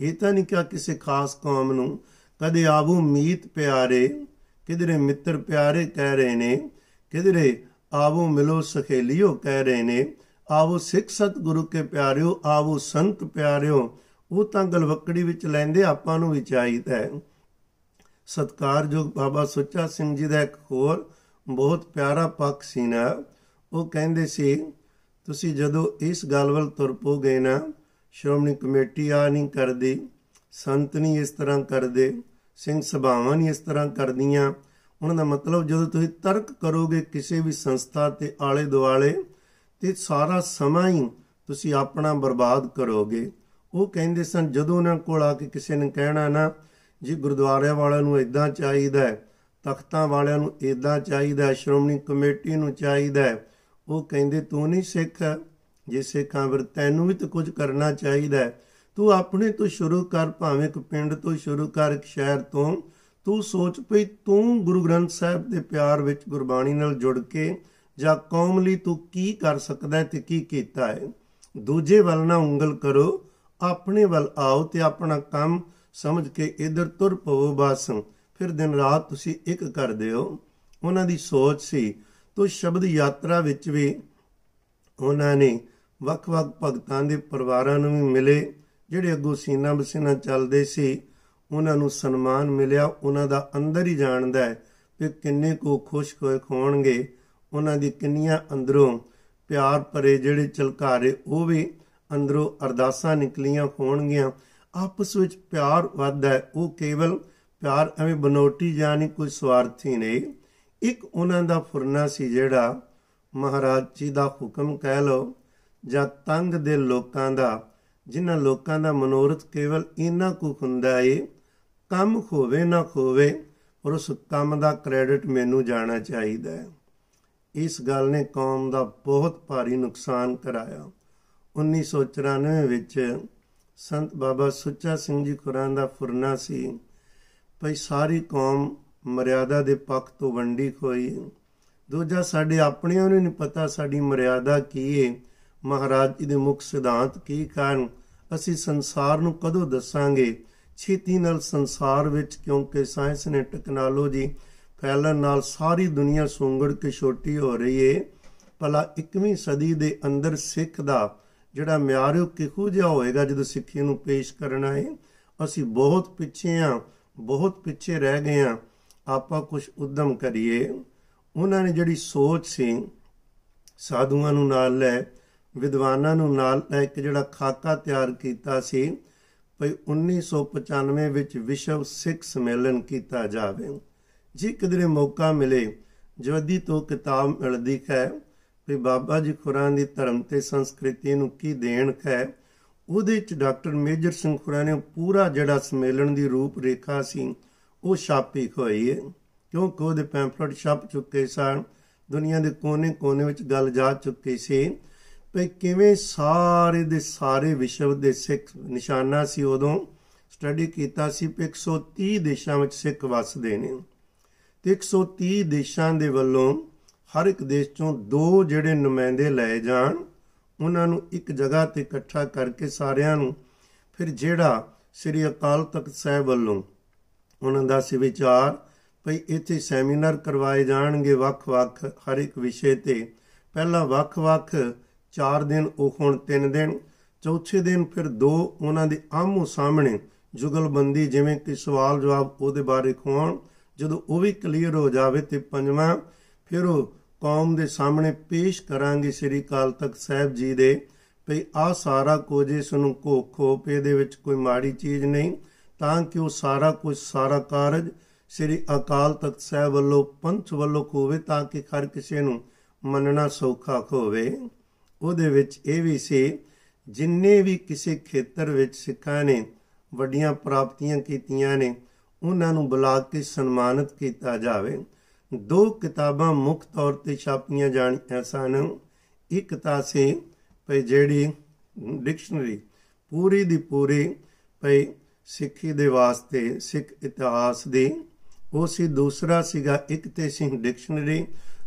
ਇਹ ਤਾਂ ਨਹੀਂ ਕਿ ਕਿਸੇ ਖਾਸ ਕੌਮ ਨੂੰ, ਕਦੇ ਆਵੋ ਮੀਤ ਪਿਆਰੇ। ਕਿਧਰੇ ਮਿੱਤਰ ਪਿਆਰੇ ਕਹਿ ਰਹੇ ਨੇ, ਕਿਧਰੇ ਆਵੋ ਮਿਲੋ ਸਖੇਲਿਓ ਕਹਿ ਰਹੇ ਨੇ, ਆਵੋ ਸਿੱਖ ਸਤ ਗੁਰੂ ਕੇ ਪਿਆਰਿਓ, ਆਵੋ ਸੰਤ ਪਿਆਰਿਓ, ਉਹ ਤਾਂ ਗਲਵਕੜੀ ਵਿੱਚ ਲੈਂਦੇ, ਆਪਾਂ ਨੂੰ ਵੀ ਚਾਹੀਦਾ ਹੈ। ਸਤਕਾਰਯੋਗ ਬਾਬਾ ਸੁੱਚਾ ਸਿੰਘ ਜੀ ਦਾ ਇੱਕ ਹੋਰ ਬਹੁਤ ਪਿਆਰਾ ਪੱਖ ਸੀ ਨਾ, ਉਹ ਕਹਿੰਦੇ ਸੀ, ਤੁਸੀਂ ਜਦੋਂ ਇਸ ਗੱਲ ਵੱਲ ਤੁਰ ਪੋਗੇ ਨਾ, ਸ਼੍ਰੋਮਣੀ ਕਮੇਟੀ ਆ ਨਹੀਂ ਕਰਦੀ, ਸੰਤ ਨਹੀਂ ਇਸ ਤਰ੍ਹਾਂ ਕਰਦੇ, ਸਿੰਘ ਸਭਾਵਾਂ ਨਹੀਂ ਇਸ ਤਰ੍ਹਾਂ ਕਰਦੀਆਂ ਉਹਨਾਂ ਦਾ ਮਤਲਬ ਜਦੋਂ ਤੁਸੀਂ ਤਰਕ ਕਰੋਗੇ ਕਿਸੇ ਵੀ ਸੰਸਥਾ ਤੇ ਆਲੇ ਦੁਆਲੇ, ਤੇ ਸਾਰਾ ਸਮਾਂ ਹੀ ਤੁਸੀਂ ਆਪਣਾ ਬਰਬਾਦ ਕਰੋਗੇ। ਉਹ ਕਹਿੰਦੇ ਸਨ, ਜਦੋਂ ਉਹਨਾਂ ਕੋਲ ਆ ਕੇ ਕਿਸੇ ਨੇ ਕਹਿਣਾ ਨਾ, ਜੀ ਗੁਰਦੁਆਰਿਆਂ ਵਾਲਿਆਂ ਨੂੰ ਇਦਾਂ ਚਾਹੀਦਾ ਹੈ, ਤਖਤਾਂ ਵਾਲਿਆਂ ਨੂੰ ਇਦਾਂ ਚਾਹੀਦਾ ਹੈ, ਸ਼੍ਰੋਮਣੀ ਕਮੇਟੀ ਨੂੰ ਚਾਹੀਦਾ ਹੈ, ਉਹ ਕਹਿੰਦੇ, ਤੂੰ ਨਹੀਂ ਸਿੱਖ, ਜੇ ਸਿੱਖਾਂ ਵਰ ਤੈਨੂੰ ਵੀ ਤਾਂ ਕੁਝ ਕਰਨਾ ਚਾਹੀਦਾ ਹੈ। ਤੂੰ ਆਪਣੇ ਤੋਂ ਸ਼ੁਰੂ ਕਰ, ਭਾਵੇਂ ਇੱਕ ਪਿੰਡ ਤੋਂ ਸ਼ੁਰੂ ਕਰ, ਇੱਕ ਸ਼ਹਿਰ ਤੋਂ ਤੂੰ ਸੋਚ ਪਈ ਤੂੰ ਗੁਰੂ ਗ੍ਰੰਥ ਸਾਹਿਬ ਦੇ ਪਿਆਰ ਵਿੱਚ ਗੁਰਬਾਣੀ ਨਾਲ ਜੁੜ ਕੇ ਜਾਂ ਕੌਮ ਲਈ ਤੂੰ ਕੀ ਕਰ ਸਕਦਾ ਹੈ ਤੇ ਕੀ ਕੀਤਾ ਹੈ? ਦੂਜੇ ਵੱਲ ਨਾ ਉਂਗਲ ਕਰੋ, ਆਪਣੇ ਵੱਲ ਆਓ ਤੇ ਆਪਣਾ ਕੰਮ ਸਮਝ ਕੇ ਇਧਰ ਤੁਰ ਪਵੋ ਬਸ। ਫਿਰ ਦਿਨ ਰਾਤ ਤੁਸੀਂ ਇੱਕ ਕਰਦੇ ਹੋ ਉਹਨਾਂ ਦੀ ਸੋਚ ਸੀ, ਤੋ ਸ਼ਬਦ ਯਾਤਰਾ ਵਿੱਚ ਵੀ ਉਹਨਾਂ ਨੇ ਵੱਖ-ਵੱਖ ਭਗਤਾਂ ਦੇ ਪਰਿਵਾਰਾਂ ਨੂੰ ਵੀ ਮਿਲੇ, ਜਿਹੜੇ ਅੱਗੋਂ ਸੀਨਾ ਬਸੀਨਾ ਚੱਲਦੇ ਸੀ। ਉਹਨਾਂ ਨੂੰ ਸਨਮਾਨ ਮਿਲਿਆ, ਉਹਨਾਂ ਦਾ ਅੰਦਰ ਹੀ ਜਾਣਦਾ ਹੈ ਕਿ ਕਿੰਨੇ ਕੋ ਖੁਸ਼ ਹੋਏ ਹੋਣਗੇ, ਉਹਨਾਂ ਦੀ ਕਿੰਨੀਆਂ ਅੰਦਰੋਂ ਪਿਆਰ ਭਰੇ ਜਿਹੜੇ ਚਲਕਾਰੇ, ਉਹ ਵੀ ਅੰਦਰੋਂ ਅਰਦਾਸਾਂ ਨਿਕਲੀਆਂ ਹੋਣਗੀਆਂ। ਆਪਸ ਵਿੱਚ ਪਿਆਰ ਵੱਧਦਾ ਹੈ, ਉਹ ਕੇਵਲ ਪਿਆਰ ਐਵੇਂ ਬਨੋਟੀ ਜਾਨੀ ਕੋਈ ਸਵਾਰਥੀ ਨਹੀਂ। ਇੱਕ ਉਹਨਾਂ ਦਾ ਫੁਰਨਾ ਸੀ ਜਿਹੜਾ ਮਹਾਰਾਜ ਜੀ ਦਾ ਹੁਕਮ ਕਹਿ ਲਓ, ਜਾਂ ਤੰਗ ਦੇ ਲੋਕਾਂ ਦਾ, ਜਿਨ੍ਹਾਂ ਲੋਕਾਂ ਦਾ ਮਨੋਰਥ ਕੇਵਲ ਇਹਨਾਂ ਕੋ ਹੁੰਦਾ ਏ ਕੰਮ ਹੋਵੇ ਨਾ ਹੋਵੇ ਪਰ ਉਸ ਕੰਮ ਦਾ ਕ੍ਰੈਡਿਟ ਮੈਨੂੰ ਜਾਣਾ ਚਾਹੀਦਾ ਹੈ। ਇਸ ਗੱਲ ਨੇ ਕੌਮ ਦਾ ਬਹੁਤ ਭਾਰੀ ਨੁਕਸਾਨ ਕਰਾਇਆ। 1994 ਵਿੱਚ ਸੰਤ ਬਾਬਾ ਸੁੱਚਾ ਸਿੰਘ ਜੀ ਕੁਰਾਨ ਦਾ ਫੁਰਨਾ ਸੀ। ਭਈ ਸਾਰੀ ਕੌਮ ਮਰਿਆਦਾ ਦੇ ਪੱਖ ਤੋਂ ਵੰਡੀ ਹੋਈ। ਦੂਜਾ, ਸਾਡੇ ਆਪਣਿਆਂ ਨੂੰ ਨਹੀਂ ਪਤਾ ਸਾਡੀ ਮਰਿਆਦਾ ਕੀ ਹੈ ਮਹਾਰਾਜ ਜੀ ਦੇ ਮੁੱਖ ਸਿਧਾਂਤ ਕੀ ਕਾਰਨ? ਅਸੀਂ ਸੰਸਾਰ ਨੂੰ ਕਦੋਂ ਦੱਸਾਂਗੇ? ਛੇਤੀ ਨਾਲ ਸੰਸਾਰ ਵਿੱਚ, ਕਿਉਂਕਿ ਸਾਇੰਸ ਨੇ ਟੈਕਨੋਲੋਜੀ ਫੈਲਣ ਨਾਲ ਸਾਰੀ ਦੁਨੀਆ ਸੁੰਗੜ ਕੇ ਛੋਟੀ ਹੋ ਰਹੀ ਏ। ਭਲਾ 21ਵੀਂ ਸਦੀ ਦੇ ਅੰਦਰ ਸਿੱਖ ਦਾ ਜਿਹੜਾ ਮਿਆਰ ਉਹ ਕਿਹੋ ਜਿਹਾ ਹੋਏਗਾ ਜਦੋਂ ਸਿੱਖੀ ਨੂੰ ਪੇਸ਼ ਕਰਨਾ ਹੈ ਅਸੀਂ ਬਹੁਤ ਪਿੱਛੇ ਆ, ਬਹੁਤ ਪਿੱਛੇ ਰਹਿ ਗਏ ਆ। ਆਪਾਂ ਕੁਝ ਉਦਮ ਕਰੀਏ। ਉਹਨਾਂ ਨੇ ਜਿਹੜੀ ਸੋਚ ਸੀ, ਸਾਧੂਆਂ ਨੂੰ ਨਾਲ ਲੈ, ਵਿਦਵਾਨਾਂ ਨੂੰ ਨਾਲ ਲੈ, ਇੱਕ ਜਿਹੜਾ ਖਾਕਾ ਤਿਆਰ ਕੀਤਾ ਸੀ ਭਈ 1995 ਵਿੱਚ ਵਿਸ਼ਵ ਸਿੱਖ ਸੰਮੇਲਨ ਕੀਤਾ ਜਾਵੇ। ਜੇ ਕਿਧਰੇ ਮੌਕਾ ਮਿਲੇ ਜਵਦੀ ਤੋਂ ਕਿਤਾਬ ਮਿਲਦੀ ਹੈ ਵੀ ਬਾਬਾ ਜੀ ਖੁਰਾਂ ਦੀ ਧਰਮ ਤੇ ਸੰਸਕ੍ਰਿਤੀ ਨੂੰ ਕੀ ਦੇਣ ਹੈ ਉਹਦੇ ਚ ਡਾਕਟਰ ਮੇਜਰ ਸਿੰਘ ਖੁਰਾ ਨੇ ਪੂਰਾ ਜਿਹੜਾ ਸੰਮੇਲਨ ਦੀ ਰੂਪ ਰੇਖਾ ਸੀ, ਉਹ ਛਾਪੀ ਹੋਈ ਹੈ ਕਿਉਂਕਿ ਉਹਦੇ ਪੈਂਫਲਟ ਛਪ ਚੁੱਕੇ ਸਨ। ਦੁਨੀਆ ਦੇ ਕੋਨੇ-ਕੋਨੇ ਵਿੱਚ ਗੱਲ ਜਾ ਚੁੱਕੀ ਸੀ। ਕਿ ਕਿਵੇਂ ਸਾਰੇ ਦੇ ਸਾਰੇ ਵਿਸ਼ਵ ਦੇ ਸਿੱਖ ਨਿਸ਼ਾਨਾ ਸੀ, ਉਦੋਂ ਸਟੱਡੀ ਕੀਤਾ ਸੀ ਕਿ 130 ਦੇਸ਼ਾਂ ਵਿੱਚ ਸਿੱਖ ਵਸਦੇ ਨੇ। ਤੇ 130 ਦੇਸ਼ਾਂ ਦੇ ਵੱਲੋਂ ਹਰ ਇੱਕ ਦੇਸ਼ ਚੋਂ ਦੋ ਜਿਹੜੇ ਨੁਮਾਇੰਦੇ ਲਏ ਜਾਣ, ਉਹਨਾਂ ਨੂੰ ਇੱਕ ਜਗ੍ਹਾ ਤੇ ਇਕੱਠਾ ਕਰਕੇ ਸਾਰਿਆਂ ਨੂੰ, ਫਿਰ ਜਿਹੜਾ ਸ੍ਰੀ ਅਕਾਲ ਤਖਤ ਸਾਹਿਬ ਵੱਲੋਂ ਉਹਨਾਂ ਦਾ ਸੀ ਵਿਚਾਰ ਭਈ ਇੱਥੇ ਸੈਮੀਨਾਰ ਕਰਵਾਏ ਜਾਣਗੇ ਵੱਖ-ਵੱਖ ਹਰ ਇੱਕ ਵਿਸ਼ੇ ਤੇ। ਪਹਿਲਾ ਵੱਖ-ਵੱਖ 4 ਦਿਨ ਉਹ ਹੁਣ 3 ਦਿਨ। ਚੌਥੇ ਦਿਨ ਫਿਰ ਦੋ ਉਹਨਾਂ ਦੇ ਆਮੋ ਸਾਹਮਣੇ ਜੁਗਲਬੰਦੀ, ਜਿਵੇਂ ਕਿ ਸਵਾਲ ਜਵਾਬ ਉਹਦੇ ਬਾਰੇ ਖਵਾਉਣ। ਜਦੋਂ ਉਹ ਵੀ ਕਲੀਅਰ ਹੋ ਜਾਵੇ ਤੇ ਪੰਜਵਾਂ, ਫਿਰ ਉਹ ਕੌਮ ਦੇ ਸਾਹਮਣੇ ਪੇਸ਼ ਕਰਾਂਗੇ ਸ੍ਰੀ ਕਾਲ ਤਖਤ ਸਾਹਿਬ ਜੀ ਦੇ, ਭਈ ਆ ਸਾਰਾ ਕੁਝ ਇਸ ਨੂੰ ਕੋ ਖੋਪੇ ਦੇ ਵਿੱਚ ਕੋਈ ਮਾੜੀ ਚੀਜ਼ ਨਹੀਂ, ਤਾਂ ਕਿ ਉਹ ਸਾਰਾ ਕੁਝ, ਸਾਰਾ ਕਾਰਜ ਸ੍ਰੀ ਅਕਾਲ ਤਖਤ ਸਾਹਿਬ ਵੱਲੋਂ ਪੰਥ ਵੱਲੋਂ ਹੋਵੇ, ਤਾਂ ਕਿ ਹਰ ਕਿਸੇ ਨੂੰ ਮੰਨਣਾ ਸੌਖਾ ਹੋਵੇ। ਉਹਦੇ ਵਿੱਚ ਇਹ ਵੀ ਸੀ, ਜਿੰਨੇ ਵੀ ਕਿਸੇ ਖੇਤਰ ਵਿੱਚ ਸਿੱਖਾਂ ਨੇ ਵੱਡੀਆਂ ਪ੍ਰਾਪਤੀਆਂ ਕੀਤੀਆਂ ਨੇ, ਉਹਨਾਂ ਨੂੰ ਬੁਲਾ ਕੇ ਸਨਮਾਨਿਤ ਕੀਤਾ ਜਾਵੇ। ਦੋ ਕਿਤਾਬਾਂ ਮੁੱਖ ਤੌਰ ਤੇ ਛਾਪੀਆਂ ਜਾਣੀਆਂ ਸਨ। ਇੱਕ ਤਾਂ ਸੀ ਭਈ ਜਿਹੜੀ ਡਿਕਸ਼ਨਰੀ, ਪੂਰੀ ਦੀ ਪੂਰੀ ਭਈ ਸਿੱਖੀ ਦੇ ਵਾਸਤੇ ਸਿੱਖ ਇਤਿਹਾਸ ਦੀ। ਉਹ ਸੀ, ਦੂਸਰਾ ਸੀਗਾ ਇੱਕ ਤੇ ਸਿੰਘ ਡਿਕਸ਼ਨਰੀ,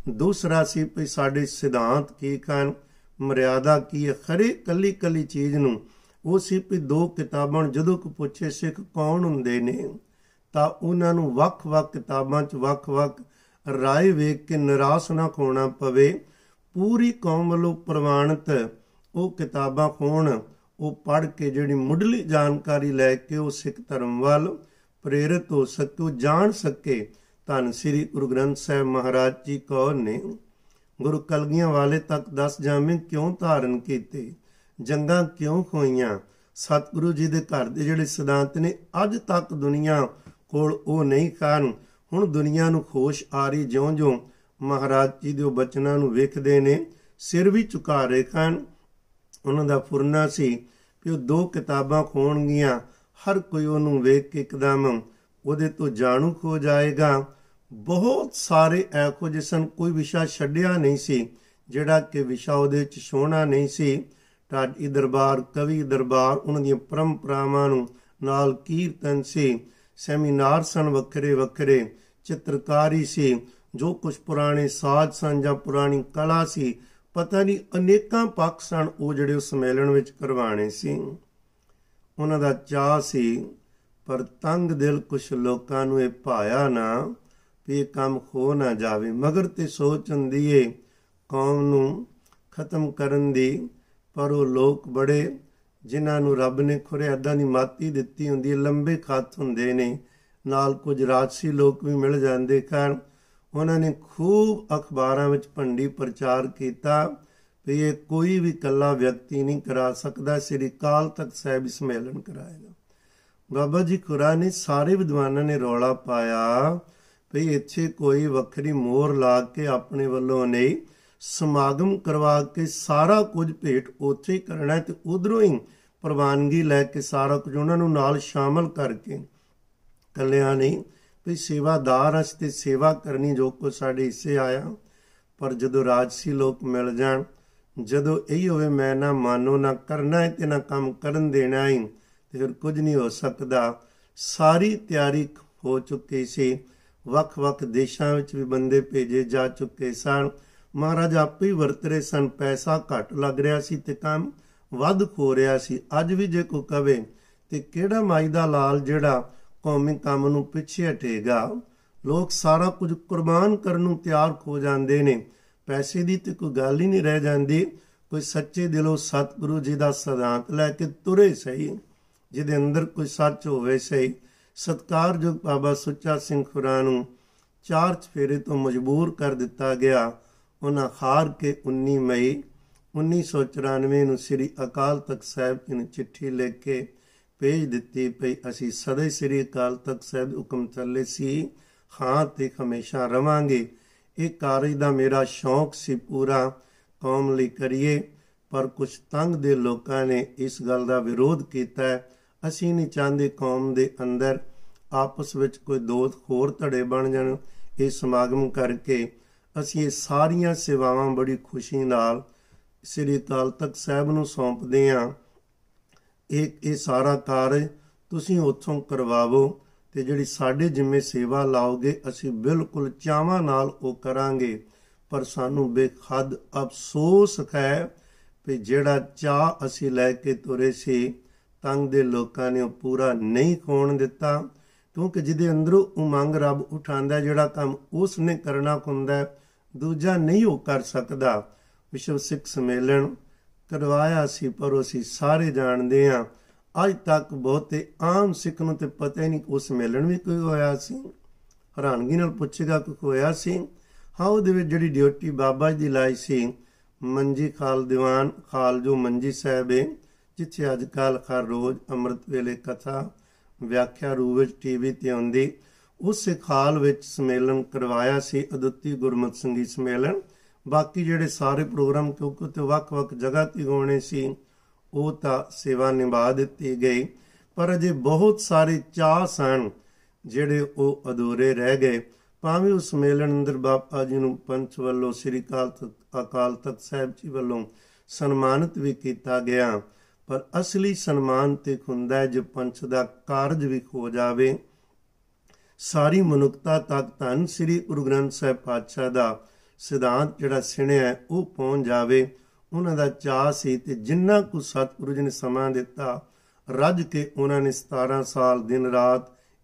ਦੂਸਰਾ ਸੀ ਭਈ ਸਾਡੇ ਸਿਧਾਂਤ ਕੀ ਹਨ ਮਰਿਆਦਾ ਕੀ ਹੈ? ਖਰੇ ਕੱਲੀ ਕੱਲੀ ਚੀਜ਼ ਨੂੰ ਉਹ ਸੀ ਵੀ ਦੋ ਕਿਤਾਬਾਂ ਜਦੋਂ ਕੋ ਪੁੱਛੇ ਸਿੱਖ ਕੌਣ ਹੁੰਦੇ ਨੇ, ਤਾਂ ਉਹਨਾਂ ਨੂੰ ਵੱਖ-ਵੱਖ ਕਿਤਾਬਾਂ 'ਚ ਵੱਖ-ਵੱਖ ਰਾਏ ਵੇਖ ਕੇ ਨਿਰਾਸ਼ ਨਾ ਹੋਣਾ ਪਵੇ। ਪੂਰੀ ਕੌਮ ਵੱਲੋਂ ਪ੍ਰਵਾਨਿਤ ਉਹ ਕਿਤਾਬਾਂ ਹੋਣ ਉਹ ਪੜ੍ਹ ਕੇ ਜਿਹੜੀ ਮੁੱਢਲੀ ਜਾਣਕਾਰੀ ਲੈ ਕੇ ਉਹ ਸਿੱਖ ਧਰਮ ਵੱਲ ਪ੍ਰੇਰਿਤ ਹੋ ਸਕੇ, ਉਹ ਜਾਣ ਸਕੇ। ਧੰਨ ਸ੍ਰੀ ਗੁਰੂ ਗ੍ਰੰਥ ਸਾਹਿਬ ਮਹਾਰਾਜ ਜੀ ਕੌਣ ਨੇ। ਗੁਰੂ ਕਲਗੀਆਂ ਵਾਲੇ ਤੱਕ 10 ਜਾਮੇ ਕਿਉਂ ਧਾਰਨ ਕੀਤੇ? ਜੰਗਾਂ ਕਿਉਂ ਹੋਈਆਂ ਸਤਿਗੁਰੂ ਜੀ ਦੇ ਘਰ ਦੇ ਜਿਹੜੇ ਸਿਧਾਂਤ ਨੇ, ਅੱਜ ਤੱਕ ਦੁਨੀਆ ਕੋਲ ਉਹ ਨਹੀਂ ਕਾਰਨ। ਹੁਣ ਦੁਨੀਆ ਨੂੰ ਖੁਸ਼ ਆ ਰਹੀ ਜਿਉਂ-ਜਿਉਂ ਮਹਾਰਾਜ ਜੀ ਦੇ ਬਚਨਾਂ ਨੂੰ ਵੇਖਦੇ ਨੇ, ਸਿਰ ਵੀ ਝੁਕਾ ਰਹੇ ਹਨ ਉਹਨਾਂ ਦਾ ਫੁਰਨਾ ਸੀ ਕਿ ਉਹ ਦੋ ਕਿਤਾਬਾਂ ਖੋਣਗੀਆਂ, ਹਰ ਕੋਈ ਉਹਨੂੰ ਵੇਖ ਕੇ ਇੱਕਦਮ ਉਹਦੇ ਤੋਂ ਜਾਣੂ ਹੋ ਜਾਏਗਾ। ਬਹੁਤ ਸਾਰੇ ਐਖੋ ਜਿਸਨ ਕੋਈ ਵਿਸ਼ਾ ਛੱਡਿਆ ਨਹੀਂ ਸੀ, ਜਿਹੜਾ ਕਿ ਵਿਸ਼ਾ ਉਹਦੇ ਵਿੱਚ ਸੋਹਣਾ ਨਹੀਂ ਸੀ। ਢਾਡੀ ਦਰਬਾਰ, ਕਵੀ ਦਰਬਾਰ, ਉਹਨਾਂ ਦੀਆਂ ਪਰੰਪਰਾਵਾਂ ਨੂੰ ਨਾਲ ਕੀਰਤਨ ਸੀ, ਸੈਮੀਨਾਰ ਸਨ ਵੱਖਰੇ ਵੱਖਰੇ, ਚਿੱਤਰਕਾਰੀ ਸੀ, ਜੋ ਕੁਝ ਪੁਰਾਣੇ ਸਾਜ਼ ਸਨ ਜਾਂ ਪੁਰਾਣੀ ਕਲਾ ਸੀ, ਪਤਾ ਨਹੀਂ ਅਨੇਕਾਂ ਪੱਖ ਸਨ ਉਹ ਜਿਹੜੇ ਉਸ ਸੰਮੇਲਨ ਵਿੱਚ ਕਰਵਾਣੇ ਸੀ। ਉਹਨਾਂ ਦਾ ਚਾਹ ਸੀ, ਪਰ ਤੰਗ ਦਿਲ ਕੁਝ ਲੋਕਾਂ ਨੂੰ ਇਹ ਭਾਇਆ ਨਾ ਵੀ ਇਹ ਕੰਮ ਹੋ ਨਾ ਜਾਵੇ। ਮਗਰ ਤੇ ਸੋਚ ਹੁੰਦੀ ਏ ਕੌਮ ਨੂੰ ਖਤਮ ਕਰਨ ਦੀ ਪਰ ਉਹ ਲੋਕ ਬੜੇ ਜਿਨ੍ਹਾਂ ਨੂੰ ਰੱਬ ਨੇ ਖੁਰੇ ਅੱਦਾਂ ਦੀ ਮਾਤੀ ਦਿੱਤੀ ਹੁੰਦੀ ਹੈ, ਲੰਬੇ ਖੱਤ ਹੁੰਦੇ ਨੇ। ਨਾਲ ਕੁਝ ਰਾਜਸੀ ਲੋਕ ਵੀ ਮਿਲ ਜਾਂਦੇ ਕਾਰਨ ਉਹਨਾਂ ਨੇ ਖੂਬ ਅਖਬਾਰਾਂ ਵਿੱਚ ਭੰਡੀ ਪ੍ਰਚਾਰ ਕੀਤਾ ਵੀ ਇਹ ਕੋਈ ਵੀ ਕੱਲਾ ਵਿਅਕਤੀ ਨਹੀਂ ਕਰਾ ਸਕਦਾ। ਸ੍ਰੀ ਕਾਲ ਤੱਕ ਸਾਹਿਬ ਸੰਮੇਲਨ ਕਰਾਏਗਾ ਬਾਬਾ ਜੀ ਕੁਰਾਨ ਨੇ ਸਾਰੇ ਵਿਦਵਾਨਾਂ ਨੇ ਰੌਲਾ ਪਾਇਆ ਵੀ ਇੱਥੇ ਕੋਈ ਵੱਖਰੀ ਮੋਹਰ ਲਾ ਕੇ ਆਪਣੇ ਵੱਲੋਂ ਨਹੀਂ, ਸਮਾਗਮ ਕਰਵਾ ਕੇ ਸਾਰਾ ਕੁਝ ਭੇਟ ਉੱਥੇ ਹੀ ਕਰਨਾ ਤੇ ਉਧਰੋਂ ਹੀ ਪ੍ਰਵਾਨਗੀ ਲੈ ਕੇ ਸਾਰਾ ਕੁਝ ਉਹਨਾਂ ਨੂੰ ਨਾਲ ਸ਼ਾਮਲ ਕਰਕੇ ਕੱਲਿਆਂ ਨਹੀਂ, ਵੀ ਸੇਵਾਦਾਰ ਅਸਤੇ ਸੇਵਾ ਕਰਨੀ ਜੋ ਕੋ ਸਾਡੇ ਹਿੱਸੇ ਆਇਆ। ਪਰ ਜਦੋਂ ਰਾਜਸੀ ਲੋਕ ਮਿਲ ਜਾਣ, ਜਦੋਂ ਇਹ ਹੋਵੇ ਮੈਂ ਨਾ ਮਾਨੋ, ਨਾ ਕਰਨਾ ਹੈ ਤੇ ਨਾ ਕੰਮ ਕਰਨ ਦੇਣਾ ਹੈ, ਤੇ ਫਿਰ ਕੁਝ ਨਹੀਂ ਹੋ ਸਕਦਾ। ਸਾਰੀ ਤਿਆਰੀ ਹੋ ਚੁੱਕੀ ਸੀ। ਵੱਖ-ਵੱਖ ਦੇਸ਼ਾਂ ਵਿੱਚ ਵੀ ਬੰਦੇ ਭੇਜੇ ਜਾ ਚੁੱਕੇ ਸਨ। ਮਹਾਰਾਜ ਆਪੇ ਹੀ ਵਰਤ ਰਹੇ ਸਨ। ਪੈਸਾ ਘੱਟ ਲੱਗ ਰਿਹਾ ਸੀ ਤੇ ਕੰਮ ਵੱਧ ਹੋ ਰਿਹਾ ਸੀ। ਅੱਜ ਵੀ ਜੇ ਕੋ ਕਵੇ, ਤੇ ਕਿਹੜਾ ਮਾਈ ਦਾ ਲਾਲ ਜਿਹੜਾ ਕੌਮੀ ਕੰਮ ਨੂੰ ਪਿੱਛੇ ਹਟੇਗਾ? ਲੋਕ ਸਾਰਾ ਕੁਝ ਕੁਰਬਾਨ ਕਰਨ ਨੂੰ ਤਿਆਰ ਹੋ ਜਾਂਦੇ ਨੇ। ਪੈਸੇ ਦੀ ਤੇ ਕੋਈ ਗੱਲ ਹੀ ਨਹੀਂ ਰਹਿ ਜਾਂਦੀ। ਕੋਈ ਸੱਚੇ ਦਿਲੋਂ ਸਤਿਗੁਰੂ ਜੀ ਦਾ ਸਿਧਾਂਤ ਲੈ ਕੇ ਤੁਰੇ ਸਹੀ। ਜਿਹਦੇ ਅੰਦਰ ਕੋਈ ਸੱਚ ਹੋਵੇ ਸਹੀ। ਸਤਕਾਰਯੋਗ ਬਾਬਾ ਸੁੱਚਾ ਸਿੰਘ ਖੁਰਾ ਨੂੰ ਚਾਰ ਚਫੇਰੇ ਤੋਂ ਮਜਬੂਰ ਕਰ ਦਿੱਤਾ ਗਿਆ। ਉਹਨਾਂ ਹਾਰ ਕੇ 19 ਮਈ 1994 ਨੂੰ ਸ੍ਰੀ ਅਕਾਲ ਤਖਤ ਸਾਹਿਬ ਜੀ ਨੂੰ ਚਿੱਠੀ ਲਿਖ ਕੇ ਭੇਜ ਦਿੱਤੀ ਪਈ ਅਸੀਂ ਸਦਾ ਸ੍ਰੀ ਅਕਾਲ ਤਖਤ ਸਾਹਿਬ ਹੁਕਮ ਚੱਲੇ ਸੀ, ਹਾਂ ਤੇ ਹਮੇਸ਼ਾ ਰਵਾਂਗੇ। ਇਹ ਕਾਰਜ ਦਾ ਮੇਰਾ ਸ਼ੌਂਕ ਸੀ ਪੂਰਾ ਕੌਮ ਲਈ ਕਰੀਏ, ਪਰ ਕੁਝ ਤੰਗ ਦੇ ਲੋਕਾਂ ਨੇ ਇਸ ਗੱਲ ਦਾ ਵਿਰੋਧ ਕੀਤਾ। ਹੈ ਅਸੀਂ ਨਹੀਂ ਚਾਹੁੰਦੇ ਕੌਮ ਦੇ ਅੰਦਰ ਆਪਸ ਵਿੱਚ ਕੋਈ ਦੋਸਤ ਹੋਰ ਧੜੇ ਬਣ ਜਾਣ, ਇਹ ਸਮਾਗਮ ਕਰਕੇ ਅਸੀਂ ਇਹ ਸਾਰੀਆਂ ਸੇਵਾਵਾਂ ਬੜੀ ਖੁਸ਼ੀ ਨਾਲ ਸ੍ਰੀ ਅਕਾਲ ਤਖਤ ਸਾਹਿਬ ਨੂੰ ਸੌਂਪਦੇ ਹਾਂ। ਇਹ ਇਹ ਸਾਰਾ ਕਾਰਜ ਤੁਸੀਂ ਉੱਥੋਂ ਕਰਵਾਵੋ ਤੇ ਜਿਹੜੀ ਸਾਡੇ ਜਿੰਮੇ ਸੇਵਾ ਲਾਓਗੇ, ਅਸੀਂ ਬਿਲਕੁਲ ਚਾਵਾਂ ਨਾਲ ਉਹ ਕਰਾਂਗੇ। ਪਰ ਸਾਨੂੰ ਬੇਖੱਦ ਅਫਸੋਸ ਹੈ ਕਿ ਜਿਹੜਾ ਚਾਹ ਅਸੀਂ ਲੈ ਕੇ ਤੁਰੇ ਸੀ, ਤੰਗ ਦੇ ਲੋਕਾਂ ਨੇ ਉਹ ਪੂਰਾ ਨਹੀਂ ਹੋਣ ਦਿੱਤਾ। ਕਿਉਂਕਿ ਜਿਹਦੇ ਅੰਦਰੋਂ ਉਮੰਗ ਰੱਬ ਉਠਾਉਂਦਾ ਜਿਹੜਾ ਕੰਮ ਉਸ ਨੇ ਕਰਨਾ ਹੁੰਦਾ ਦੂਜਾ ਨਹੀਂ ਉਹ ਕਰ ਸਕਦਾ। ਵਿਸ਼ਵ ਸਿੱਖ ਸਮੇਲਨ ਕਰਵਾਇਆ ਸੀ, ਪਰ ਅਸੀਂ ਸਾਰੇ ਜਾਣਦੇ ਹਾਂ, ਅੱਜ ਤੱਕ ਬਹੁਤੇ ਆਮ ਸਿੱਖ ਨੂੰ ਤੇ ਪਤਾ ਹੀ ਨਹੀਂ ਉਸ ਮੇਲਣ ਵੀ ਕੋਈ ਹੋਇਆ ਸੀ। ਹੈਰਾਨਗੀ ਨਾਲ ਪੁੱਛੇਗਾ ਕਿ ਹੋਇਆ ਸੀ। ਹਾਂ, ਉਹਦੇ ਵਿੱਚ ਜਿਹੜੀ ਡਿਊਟੀ ਬਾਬਾ ਜੀ ਦੀ ਲਾਈ ਸੀ, ਮੰਜੀ ਖਾਲ ਦੀਵਾਨ, ਖਾਲ ਜੋ ਮੰਜੀ ਸਾਹਿਬ ਹੈ, ਜਿੱਥੇ ਅੱਜ ਕੱਲ ਹਰ ਰੋਜ਼ ਅੰਮ੍ਰਿਤ ਵੇਲੇ ਕਥਾ ਵਿਆਖਿਆ ਰੂਪ ਵਿੱਚ ਟੀਵੀ ਤੇ ਆਉਂਦੀ। ਉਸ ਖਾਲ ਵਿੱਚ ਸਮੇਲਨ ਕਰਵਾਇਆ ਸੀ ਅਦੁੱਤੀ ਗੁਰਮਤ ਸੰਗੀਤ ਸਮੇਲਨ। ਬਾਕੀ ਜਿਹੜੇ ਸਾਰੇ ਪ੍ਰੋਗਰਾਮ ਕਿਉਂਕਿ ਤੇ ਵੱਖ-ਵੱਖ ਜਗ੍ਹਾ ਤੇ ਹੋਣੇ ਸੀ, ਉਹ ਤਾਂ ਸੇਵਾ ਨਿਭਾ ਦਿੱਤੀ ਗਈ। ਪਰ ਅਜੇ ਬਹੁਤ ਸਾਰੇ ਚਾਹ ਸਨ ਜਿਹੜੇ ਉਹ ਅਧੂਰੇ ਰਹਿ ਗਏ। ਭਾਵੇਂ ਉਸ ਮੇਲਣ ਅੰਦਰ ਬਾਪਾ ਜੀ ਨੂੰ ਪੰਚ ਵੱਲੋਂ ਸ੍ਰੀ ਅਕਾਲ ਅਕਾਲ ਤਖਤ ਸਾਹਿਬ ਜੀ ਵੱਲੋਂ ਸਨਮਾਨਿਤ ਵੀ ਕੀਤਾ ਗਿਆ। ਪਰ ਅਸਲੀ ਸਨਮਾਨ ਤੇ ਹੁੰਦਾ ਜੇ ਪੰਚ ਦਾ ਕਾਰਜ ਵੀ ਹੋ ਜਾਵੇ। ਸਾਰੀ ਮਨੁੱਖਤਾ ਤੱਕ ਧੰਨ ਸ੍ਰੀ ਗੁਰੂ ਗ੍ਰੰਥ ਸਾਹਿਬ ਪਾਤਸ਼ਾਹ ਦਾ ਸਿਧਾਂਤ ਜਿਹੜਾ ਸਿਣਿਆ ਉਹ ਪਹੁੰਚ ਜਾਵੇ। ਉਹਨਾਂ ਦਾ ਚਾਹ ਸੀ ਤੇ ਜਿੰਨਾ ਕੁ ਸਤਿਗੁਰੂ ਜੀ ਨੇ ਸਮਾਂ ਦਿੱਤਾ, ਰੱਜ ਕੇ ਉਹਨਾਂ ਨੇ 17 ਸਾਲ ਦਿਨ ਰਾਤ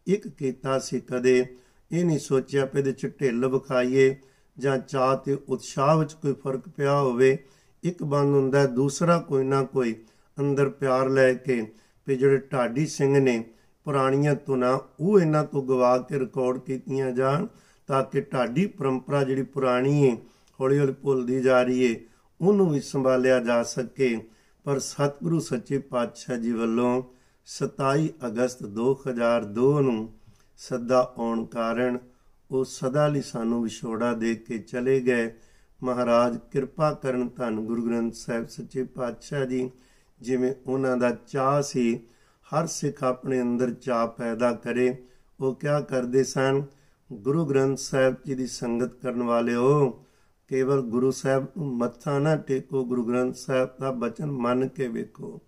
ਇੱਕ ਕੀਤਾ ਸੀ ਕਦੇ। ਇਹ ਨਹੀਂ ਸੋਚਿਆ ਪੇ ਦੇ ਚ ਢਿੱਲ ਵਿਖਾਈਏ ਜਾਂ ਚਾਹ ਤੇ ਉਤਸ਼ਾਹ ਵਿੱਚ ਕੋਈ ਫ਼ਰਕ ਪਿਆ ਹੋਵੇ। ਇੱਕ ਬੰਦ ਹੁੰਦਾ ਦੂਸਰਾ ਕੋਈ ਨਾ ਕੋਈ ਅੰਦਰ ਪਿਆਰ ਲੈ ਕੇ ਤੇ ਜਿਹੜੇ ਢਾਡੀ ਸਿੰਘ ਨੇ ਪੁਰਾਣੀਆਂ ਤੁਨਾ ਉਹ ਇਹਨਾਂ ਤੋਂ ਗਵਾ ਕੇ ਰਿਕਾਰਡ ਕੀਤੀਆਂ ਜਾਣ ਤਾਂ ਕਿ ਢਾਡੀ ਪਰੰਪਰਾ ਜਿਹੜੀ ਪੁਰਾਣੀ ਹੈ ਹੌਲੀ ਹੌਲੀ ਭੁੱਲਦੀ ਜਾ ਰਹੀ ਹੈ ਉਹਨੂੰ ਵੀ ਸੰਭਾਲਿਆ ਜਾ ਸਕੇ। ਪਰ ਸਤਿਗੁਰੂ ਸੱਚੇ ਪਾਤਸ਼ਾਹ ਜੀ ਵੱਲੋਂ 27 ਅਗਸਤ 2002 ਨੂੰ ਸਦਾ ਆਉਣ ਕਾਰਨ ਉਹ ਸਦਾ ਲਈ ਸਾਨੂੰ ਵਿਛੋੜਾ ਦੇ ਕੇ ਚਲੇ ਗਏ। ਮਹਾਰਾਜ ਕਿਰਪਾ ਕਰਨ ਧੰਨ ਗੁਰੂ ਗ੍ਰੰਥ ਸਾਹਿਬ ਸੱਚੇ ਪਾਤਸ਼ਾਹ ਜੀ ਜਿਵੇਂ ਉਹਨਾਂ ਦਾ ਚਾਹ ਸੀ, ਹਰ ਸਿੱਖ ਆਪਣੇ ਅੰਦਰ ਚਾਹ ਪੈਦਾ ਕਰੇ। ਉਹ ਕਿਆ ਕਰਦੇ ਸਨ? ਗੁਰੂ ਗ੍ਰੰਥ ਸਾਹਿਬ ਜੀ ਦੀ ਸੰਗਤ ਕਰਨ ਵਾਲਿਓ, ਕੇਵਲ ਗੁਰੂ ਸਾਹਿਬ ਨੂੰ ਮੱਥਾ ਨਾ ਟੇਕੋ, ਗੁਰੂ ਗ੍ਰੰਥ ਸਾਹਿਬ ਦਾ ਬਚਨ ਮੰਨ ਕੇ ਵੇਖੋ।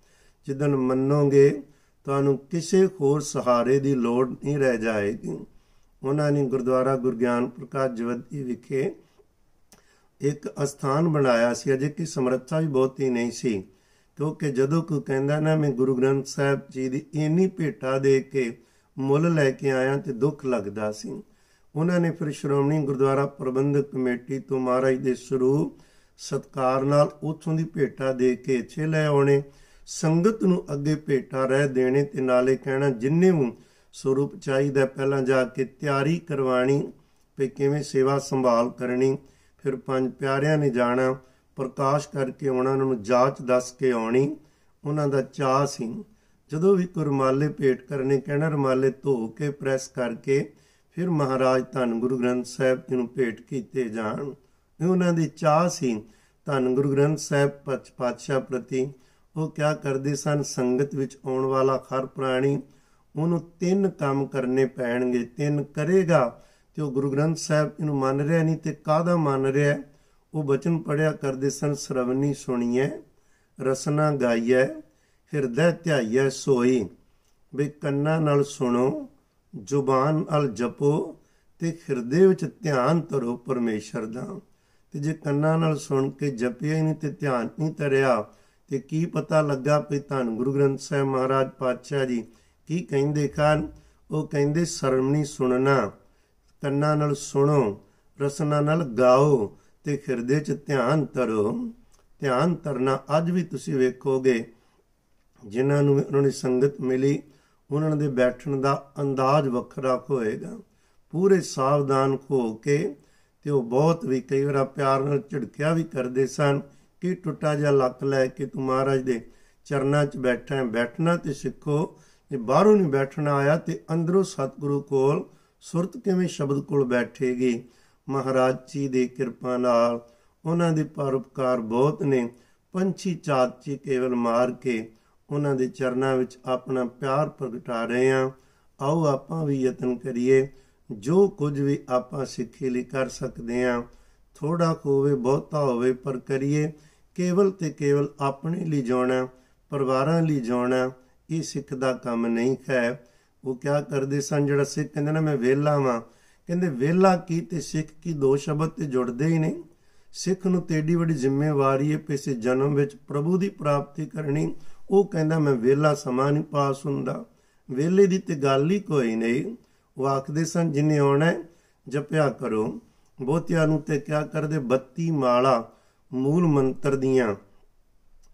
ਜਿੱਦਨ ਮੰਨੋਗੇ, ਤੁਹਾਨੂੰ ਕਿਸੇ ਹੋਰ ਸਹਾਰੇ ਦੀ ਲੋੜ ਨਹੀਂ ਰਹਿ ਜਾਏਗੀ। ਉਹਨਾਂ ਨੇ ਗੁਰਦੁਆਰਾ ਗੁਰਗਿਆਨ ਪ੍ਰਕਾਸ਼ ਜਵਦੀ ਵਿਖੇ ਇੱਕ ਅਸਥਾਨ ਬਣਾਇਆ ਸੀ। ਅਜੇ ਕਿ ਸਮਰੱਥਾ ਵੀ ਬਹੁਤੀ ਨਹੀਂ ਸੀ। ਕਿਉਂਕਿ ਜਦੋਂ ਕੋਈ ਕਹਿੰਦਾ ਨਾ, ਮੈਂ ਗੁਰੂ ਗ੍ਰੰਥ ਸਾਹਿਬ ਜੀ ਦੀ ਇੰਨੀ ਭੇਟਾ ਦੇ ਕੇ ਮੁੱਲ ਲੈ ਕੇ ਆਇਆ ਤੇ ਦੁੱਖ ਲੱਗਦਾ ਸੀ। ਉਹਨਾਂ ਨੇ ਫਿਰ ਸ਼੍ਰੋਮਣੀ ਗੁਰਦੁਆਰਾ ਪ੍ਰਬੰਧਕ ਕਮੇਟੀ ਤੋਂ ਮਹਾਰਾਜ ਦੇ ਸਰੂਪ ਸਤਕਾਰ ਨਾਲ ਉਥੋਂ ਦੀ ਭੇਟਾ ਦੇ ਕੇ ਇੱਥੇ ਲੈ ਆਉਣੇ, ਸੰਗਤ ਨੂੰ ਅੱਗੇ ਭੇਟਾ ਰਹਿ ਦੇਣੇ ਤੇ ਨਾਲੇ ਕਹਿਣਾ, ਜਿੰਨੇ ਨੂੰ ਸਰੂਪ ਚਾਹੀਦਾ, ਪਹਿਲਾਂ ਜਾ ਕੇ ਤਿਆਰੀ ਕਰਵਾਣੀ ਤੇ ਕਿਵੇਂ ਸੇਵਾ ਸੰਭਾਲ ਕਰਨੀ, ਫਿਰ ਪੰਜ ਪਿਆਰਿਆਂ ਨੇ ਜਾਣਾ ਪ੍ਰਕਾਸ਼ ਕਰਕੇ ਉਹਨਾਂ ਨੂੰ ਜਾਂਚ ਦੱਸ ਕੇ ਆਉਣੀ, ਉਹਨਾਂ ਦਾ ਚਾਹ ਸੀ। ਜਦੋਂ ਵੀ ਕੁਰਮਾਲੇ ਭੇਟ ਕਰਨੇ, ਕਹਿਣਾ ਰਮਾਲੇ ਧੋ ਕੇ, ਪ੍ਰੈਸ ਕਰਕੇ, ਫਿਰ ਮਹਾਰਾਜ ਧੰਨ ਗੁਰੂ ਗ੍ਰੰਥ ਸਾਹਿਬ ਜੀ ਨੂੰ ਭੇਟ ਕੀਤੇ ਜਾਣ। ਇਹ ਉਹਨਾਂ ਦੀ ਚਾਹ ਸੀ। ਧੰਨ ਗੁਰੂ ਗ੍ਰੰਥ ਸਾਹਿਬ ਪਾਤਸ਼ਾਹ ਪ੍ਰਤੀ ਉਹ ਕਿਆ ਕਰਦੇ ਸਨ? ਸੰਗਤ ਵਿੱਚ ਆਉਣ ਵਾਲਾ ਹਰ ਪ੍ਰਾਣੀ ਉਹਨੂੰ ਤਿੰਨ ਕੰਮ ਕਰਨੇ ਪੈਣਗੇ। ਤਿੰਨ ਕਰੇਗਾ ਤੇ ਉਹ ਗੁਰੂ ਗ੍ਰੰਥ ਸਾਹਿਬ ਇਹਨੂੰ ਮੰਨ ਰਿਹਾ ਨਹੀਂ ਤੇ ਕਾਹਦਾ ਮੰਨ ਰਿਹਾ? ਉਹ ਬਚਨ ਪੜਿਆ ਕਰਦੇ ਸਨ ਸ਼ਰਵਨੀ ਸੁਣੀਏ ਰਸਨਾ ਗਾਈਏ ਹਿਰਦੈ ਧਿਆਈਐ ਸੋਈ। ਵੀ ਕੰਨਾਂ ਨਾਲ ਸੁਣੋ, ਜ਼ੁਬਾਨ ਅਲ ਜਪੋ ਤੇ ਹਿਰਦੇ ਵਿੱਚ ਧਿਆਨ ਧਰੋ ਪਰਮੇਸ਼ਰ ਦਾ। ਤੇ ਜੇ ਕੰਨਾਂ ਨਾਲ ਸੁਣ ਕੇ ਜਪਿਆ ਹੀ ਨਹੀਂ ਤੇ ਧਿਆਨ ਨਹੀਂ ਧਰਿਆ, ਤੇ ਕੀ ਪਤਾ ਲੱਗਾ ਵੀ ਧੰਨ ਗੁਰੂ ਗ੍ਰੰਥ ਸਾਹਿਬ ਮਹਾਰਾਜ ਪਾਤਸ਼ਾਹ ਜੀ ਕੀ ਕਹਿੰਦੇ ਖਾਨ? ਉਹ ਕਹਿੰਦੇ ਸਰਮਣੀ ਸੁਣਨਾ। ਕੰਨਾਂ ਨਾਲ ਸੁਣੋ, ਰਸਨਾ ਨਾਲ ਗਾਓ। ਤੇ ਹਿਰਦੇ 'ਚ ਧਿਆਨ ਧਰੋ। ਧਿਆਨ ਧਰਨਾ ਅੱਜ ਵੀ ਤੁਸੀਂ ਵੇਖੋਗੇ। ਜਿਨ੍ਹਾਂ ਨੂੰ ਉਹਨਾਂ ਦੀ ਸੰਗਤ ਮਿਲੀ, ਉਹਨਾਂ ਦੇ ਬੈਠਣ ਦਾ ਅੰਦਾਜ਼ ਵੱਖਰਾ ਹੋਏਗਾ। ਪੂਰੇ ਸਾਵਧਾਨ ਹੋ ਕੇ ਤੇ ਉਹ ਬਹੁਤ ਵੀ ਕਈ ਵਾਰ ਪਿਆਰ ਨਾਲ ਝਿੜਕਿਆ ਵੀ ਕਰਦੇ ਸਨ ਕਿ ਟੁੱਟਾ ਜਿਹਾ ਲੱਕ ਲੈ ਕੇ ਤੂੰ ਮਹਾਰਾਜ ਦੇ ਚਰਨਾਂ 'ਚ ਬੈਠਾ ਹੈ, ਬੈਠਣਾ ਤੇ ਸਿੱਖੋ। ਜੇ ਬਾਹਰੋਂ ਨਹੀਂ ਬੈਠਣਾ ਆਇਆ ਤੇ ਅੰਦਰੋਂ ਸਤਿਗੁਰੂ ਕੋਲ ਸੁਰਤ ਕਿਵੇਂ ਸ਼ਬਦ ਕੋਲ ਬੈਠੇਗੀ? ਮਹਾਰਾਜ ਜੀ ਦੀ ਕਿਰਪਾ ਨਾਲ ਉਹਨਾਂ ਦੇ ਪਰਉਪਕਾਰ ਬਹੁਤ ਨੇ। ਪੰਛੀ ਚਾਤਚੀ ਕੇਵਲ ਮਾਰ ਕੇ ਉਹਨਾਂ ਦੇ ਚਰਨਾਂ ਵਿੱਚ ਆਪਣਾ ਪਿਆਰ ਪ੍ਰਗਟਾ ਰਹੇ ਹਾਂ। ਆਓ ਆਪਾਂ ਵੀ ਯਤਨ ਕਰੀਏ। ਜੋ ਕੁਝ ਵੀ ਆਪਾਂ ਸਿੱਖੀ ਲਈ ਕਰ ਸਕਦੇ ਹਾਂ ਥੋੜਾ ਹੋਵੇ, ਬਹੁਤਾ ਹੋਵੇ, ਪਰ ਕਰੀਏ। ਕੇਵਲ ਤੇ ਕੇਵਲ ਆਪਣੇ ਲਈ ਜਾਣਾ ਪਰਿਵਾਰਾਂ ਲਈ ਜਾਣਾ ਇਹ ਸਿੱਖ ਦਾ ਕੰਮ ਨਹੀਂ ਹੈ। ਉਹ ਕਿਆ ਕਰਦੇ ਸਨ? ਜਿਹੜਾ ਸਿੱਖ ਕਹਿੰਦੇ ਨਾ, ਮੈਂ ਵਿਹਲਾ ਵਾਂ ਕਹਿੰਦੇ ਵਿਹਲਾ ਕੀ ਤੇ ਸਿੱਖ ਕੀ ਦੋ ਸ਼ਬਦ ਤੇ ਜੁੜਦੇ ਹੀ ਨਹੀਂ। ਸਿੱਖ ਨੂੰ ਤੇਡੀ ਵੱਡੀ ਜ਼ਿੰਮੇਵਾਰੀ ਹੈ ਪਿਛੇ ਜਨਮ ਵਿੱਚ ਪ੍ਰਭੂ ਦੀ ਪ੍ਰਾਪਤੀ ਕਰਨੀ। ਉਹ ਕਹਿੰਦਾ, ਮੈਂ ਵਿਹਲਾ ਸਮਾਂ ਨਹੀਂ ਪਾਸ ਹੁੰਦਾ ਵਿਹਲੇ ਦੀ ਤੇ ਗੱਲ ਹੀ ਕੋਈ ਨਹੀਂ। ਉਹ ਆਖਦੇ ਸਨ, ਜਿਨੇ ਆਉਣਾ ਜਪਿਆ ਕਰੋ। ਬਹੁਤਿਆਂ ਨੂੰ ਤੇ ਕਿਆ ਕਰਦੇ? 32 ਮਾਲਾ, ਮੂਲ ਮੰਤਰ ਦੀਆਂ।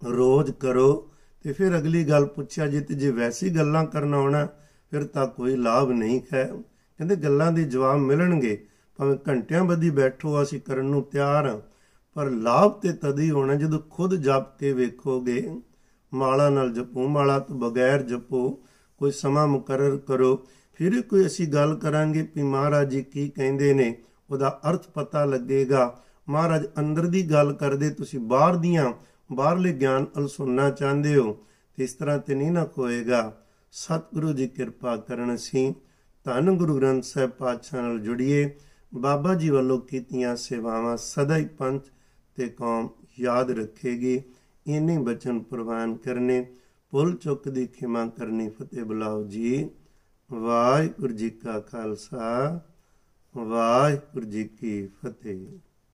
ਰੋਜ਼ ਕਰੋ। ਤੇ ਫਿਰ ਅਗਲੀ ਗੱਲ ਪੁੱਛਿਆ, ਜੇ ਤੇ ਜੇ ਵੈਸੀ ਗੱਲਾਂ ਕਰਨਾ ਆਉਣਾ, ਫਿਰ ਤਾਂ ਕੋਈ ਲਾਭ ਨਹੀਂ ਹੈ ਕਹਿੰਦੇ ਗੱਲਾਂ ਦੇ ਜਵਾਬ ਮਿਲਣਗੇ, ਭਾਵੇਂ ਘੰਟਿਆਂ ਬੱਧੀ ਬੈਠੋ, ਅਸੀਂ ਕਰਨ ਨੂੰ ਤਿਆਰ ਹਾਂ। ਪਰ ਲਾਭ ਤੇ ਤਦ ਹੀ ਹੋਣਾ ਜਦੋਂ ਖੁਦ ਜਪ ਕੇ ਵੇਖੋਗੇ। ਮਾਲਾ ਨਾਲ ਜਪੋ, ਮਾਲਾ ਤੋਂ ਬਗੈਰ ਜਪੋ, ਕੋਈ ਸਮਾਂ ਮੁਕਰਰ ਕਰੋ। ਫਿਰ ਕੋਈ ਅਸੀਂ ਗੱਲ ਕਰਾਂਗੇ ਕਿ ਮਹਾਰਾਜ ਜੀ ਕੀ ਕਹਿੰਦੇ ਨੇ, ਉਹਦਾ ਅਰਥ ਪਤਾ ਲੱਗੇਗਾ। ਮਹਾਰਾਜ ਅੰਦਰ ਦੀ ਗੱਲ ਕਰਦੇ, ਤੁਸੀਂ ਬਾਹਰ ਦੀਆਂ ਬਾਹਰਲੇ ਗਿਆਨ ਅਲ ਸੁਣਨਾ ਚਾਹੁੰਦੇ ਹੋ, ਤੇ ਇਸ ਤਰ੍ਹਾਂ ਤੇ ਨਹੀਂ ਨਾ ਹੋਏਗਾ ਸਤਿਗੁਰੂ ਜੀ ਕਿਰਪਾ ਕਰਨ ਸੀ ਧੰਨ ਗੁਰੂ ਗ੍ਰੰਥ ਸਾਹਿਬ ਪਾਤਸ਼ਾਹ ਨਾਲ ਜੁੜੀਏ। ਬਾਬਾ ਜੀ ਵੱਲੋਂ ਕੀਤੀਆਂ ਸੇਵਾਵਾਂ ਸਦਾ ਹੀ ਪੰਥ ਤੇ ਕੌਮ ਯਾਦ ਰੱਖੇਗੀ। ਇਨੇ ਬਚਨ ਪ੍ਰਵਾਨ ਕਰਨੇ, ਭੁੱਲ ਚੁੱਕ ਦੀ ਖਿਮਾ ਕਰਨੀ ਫਤਿਹ ਬੁਲਾਓ ਜੀ। ਵਾਹਿਗੁਰੂ ਜੀ ਕਾ ਖਾਲਸਾ, ਵਾਹਿਗੁਰੂ ਜੀ ਕੀ ਫਤਿਹ।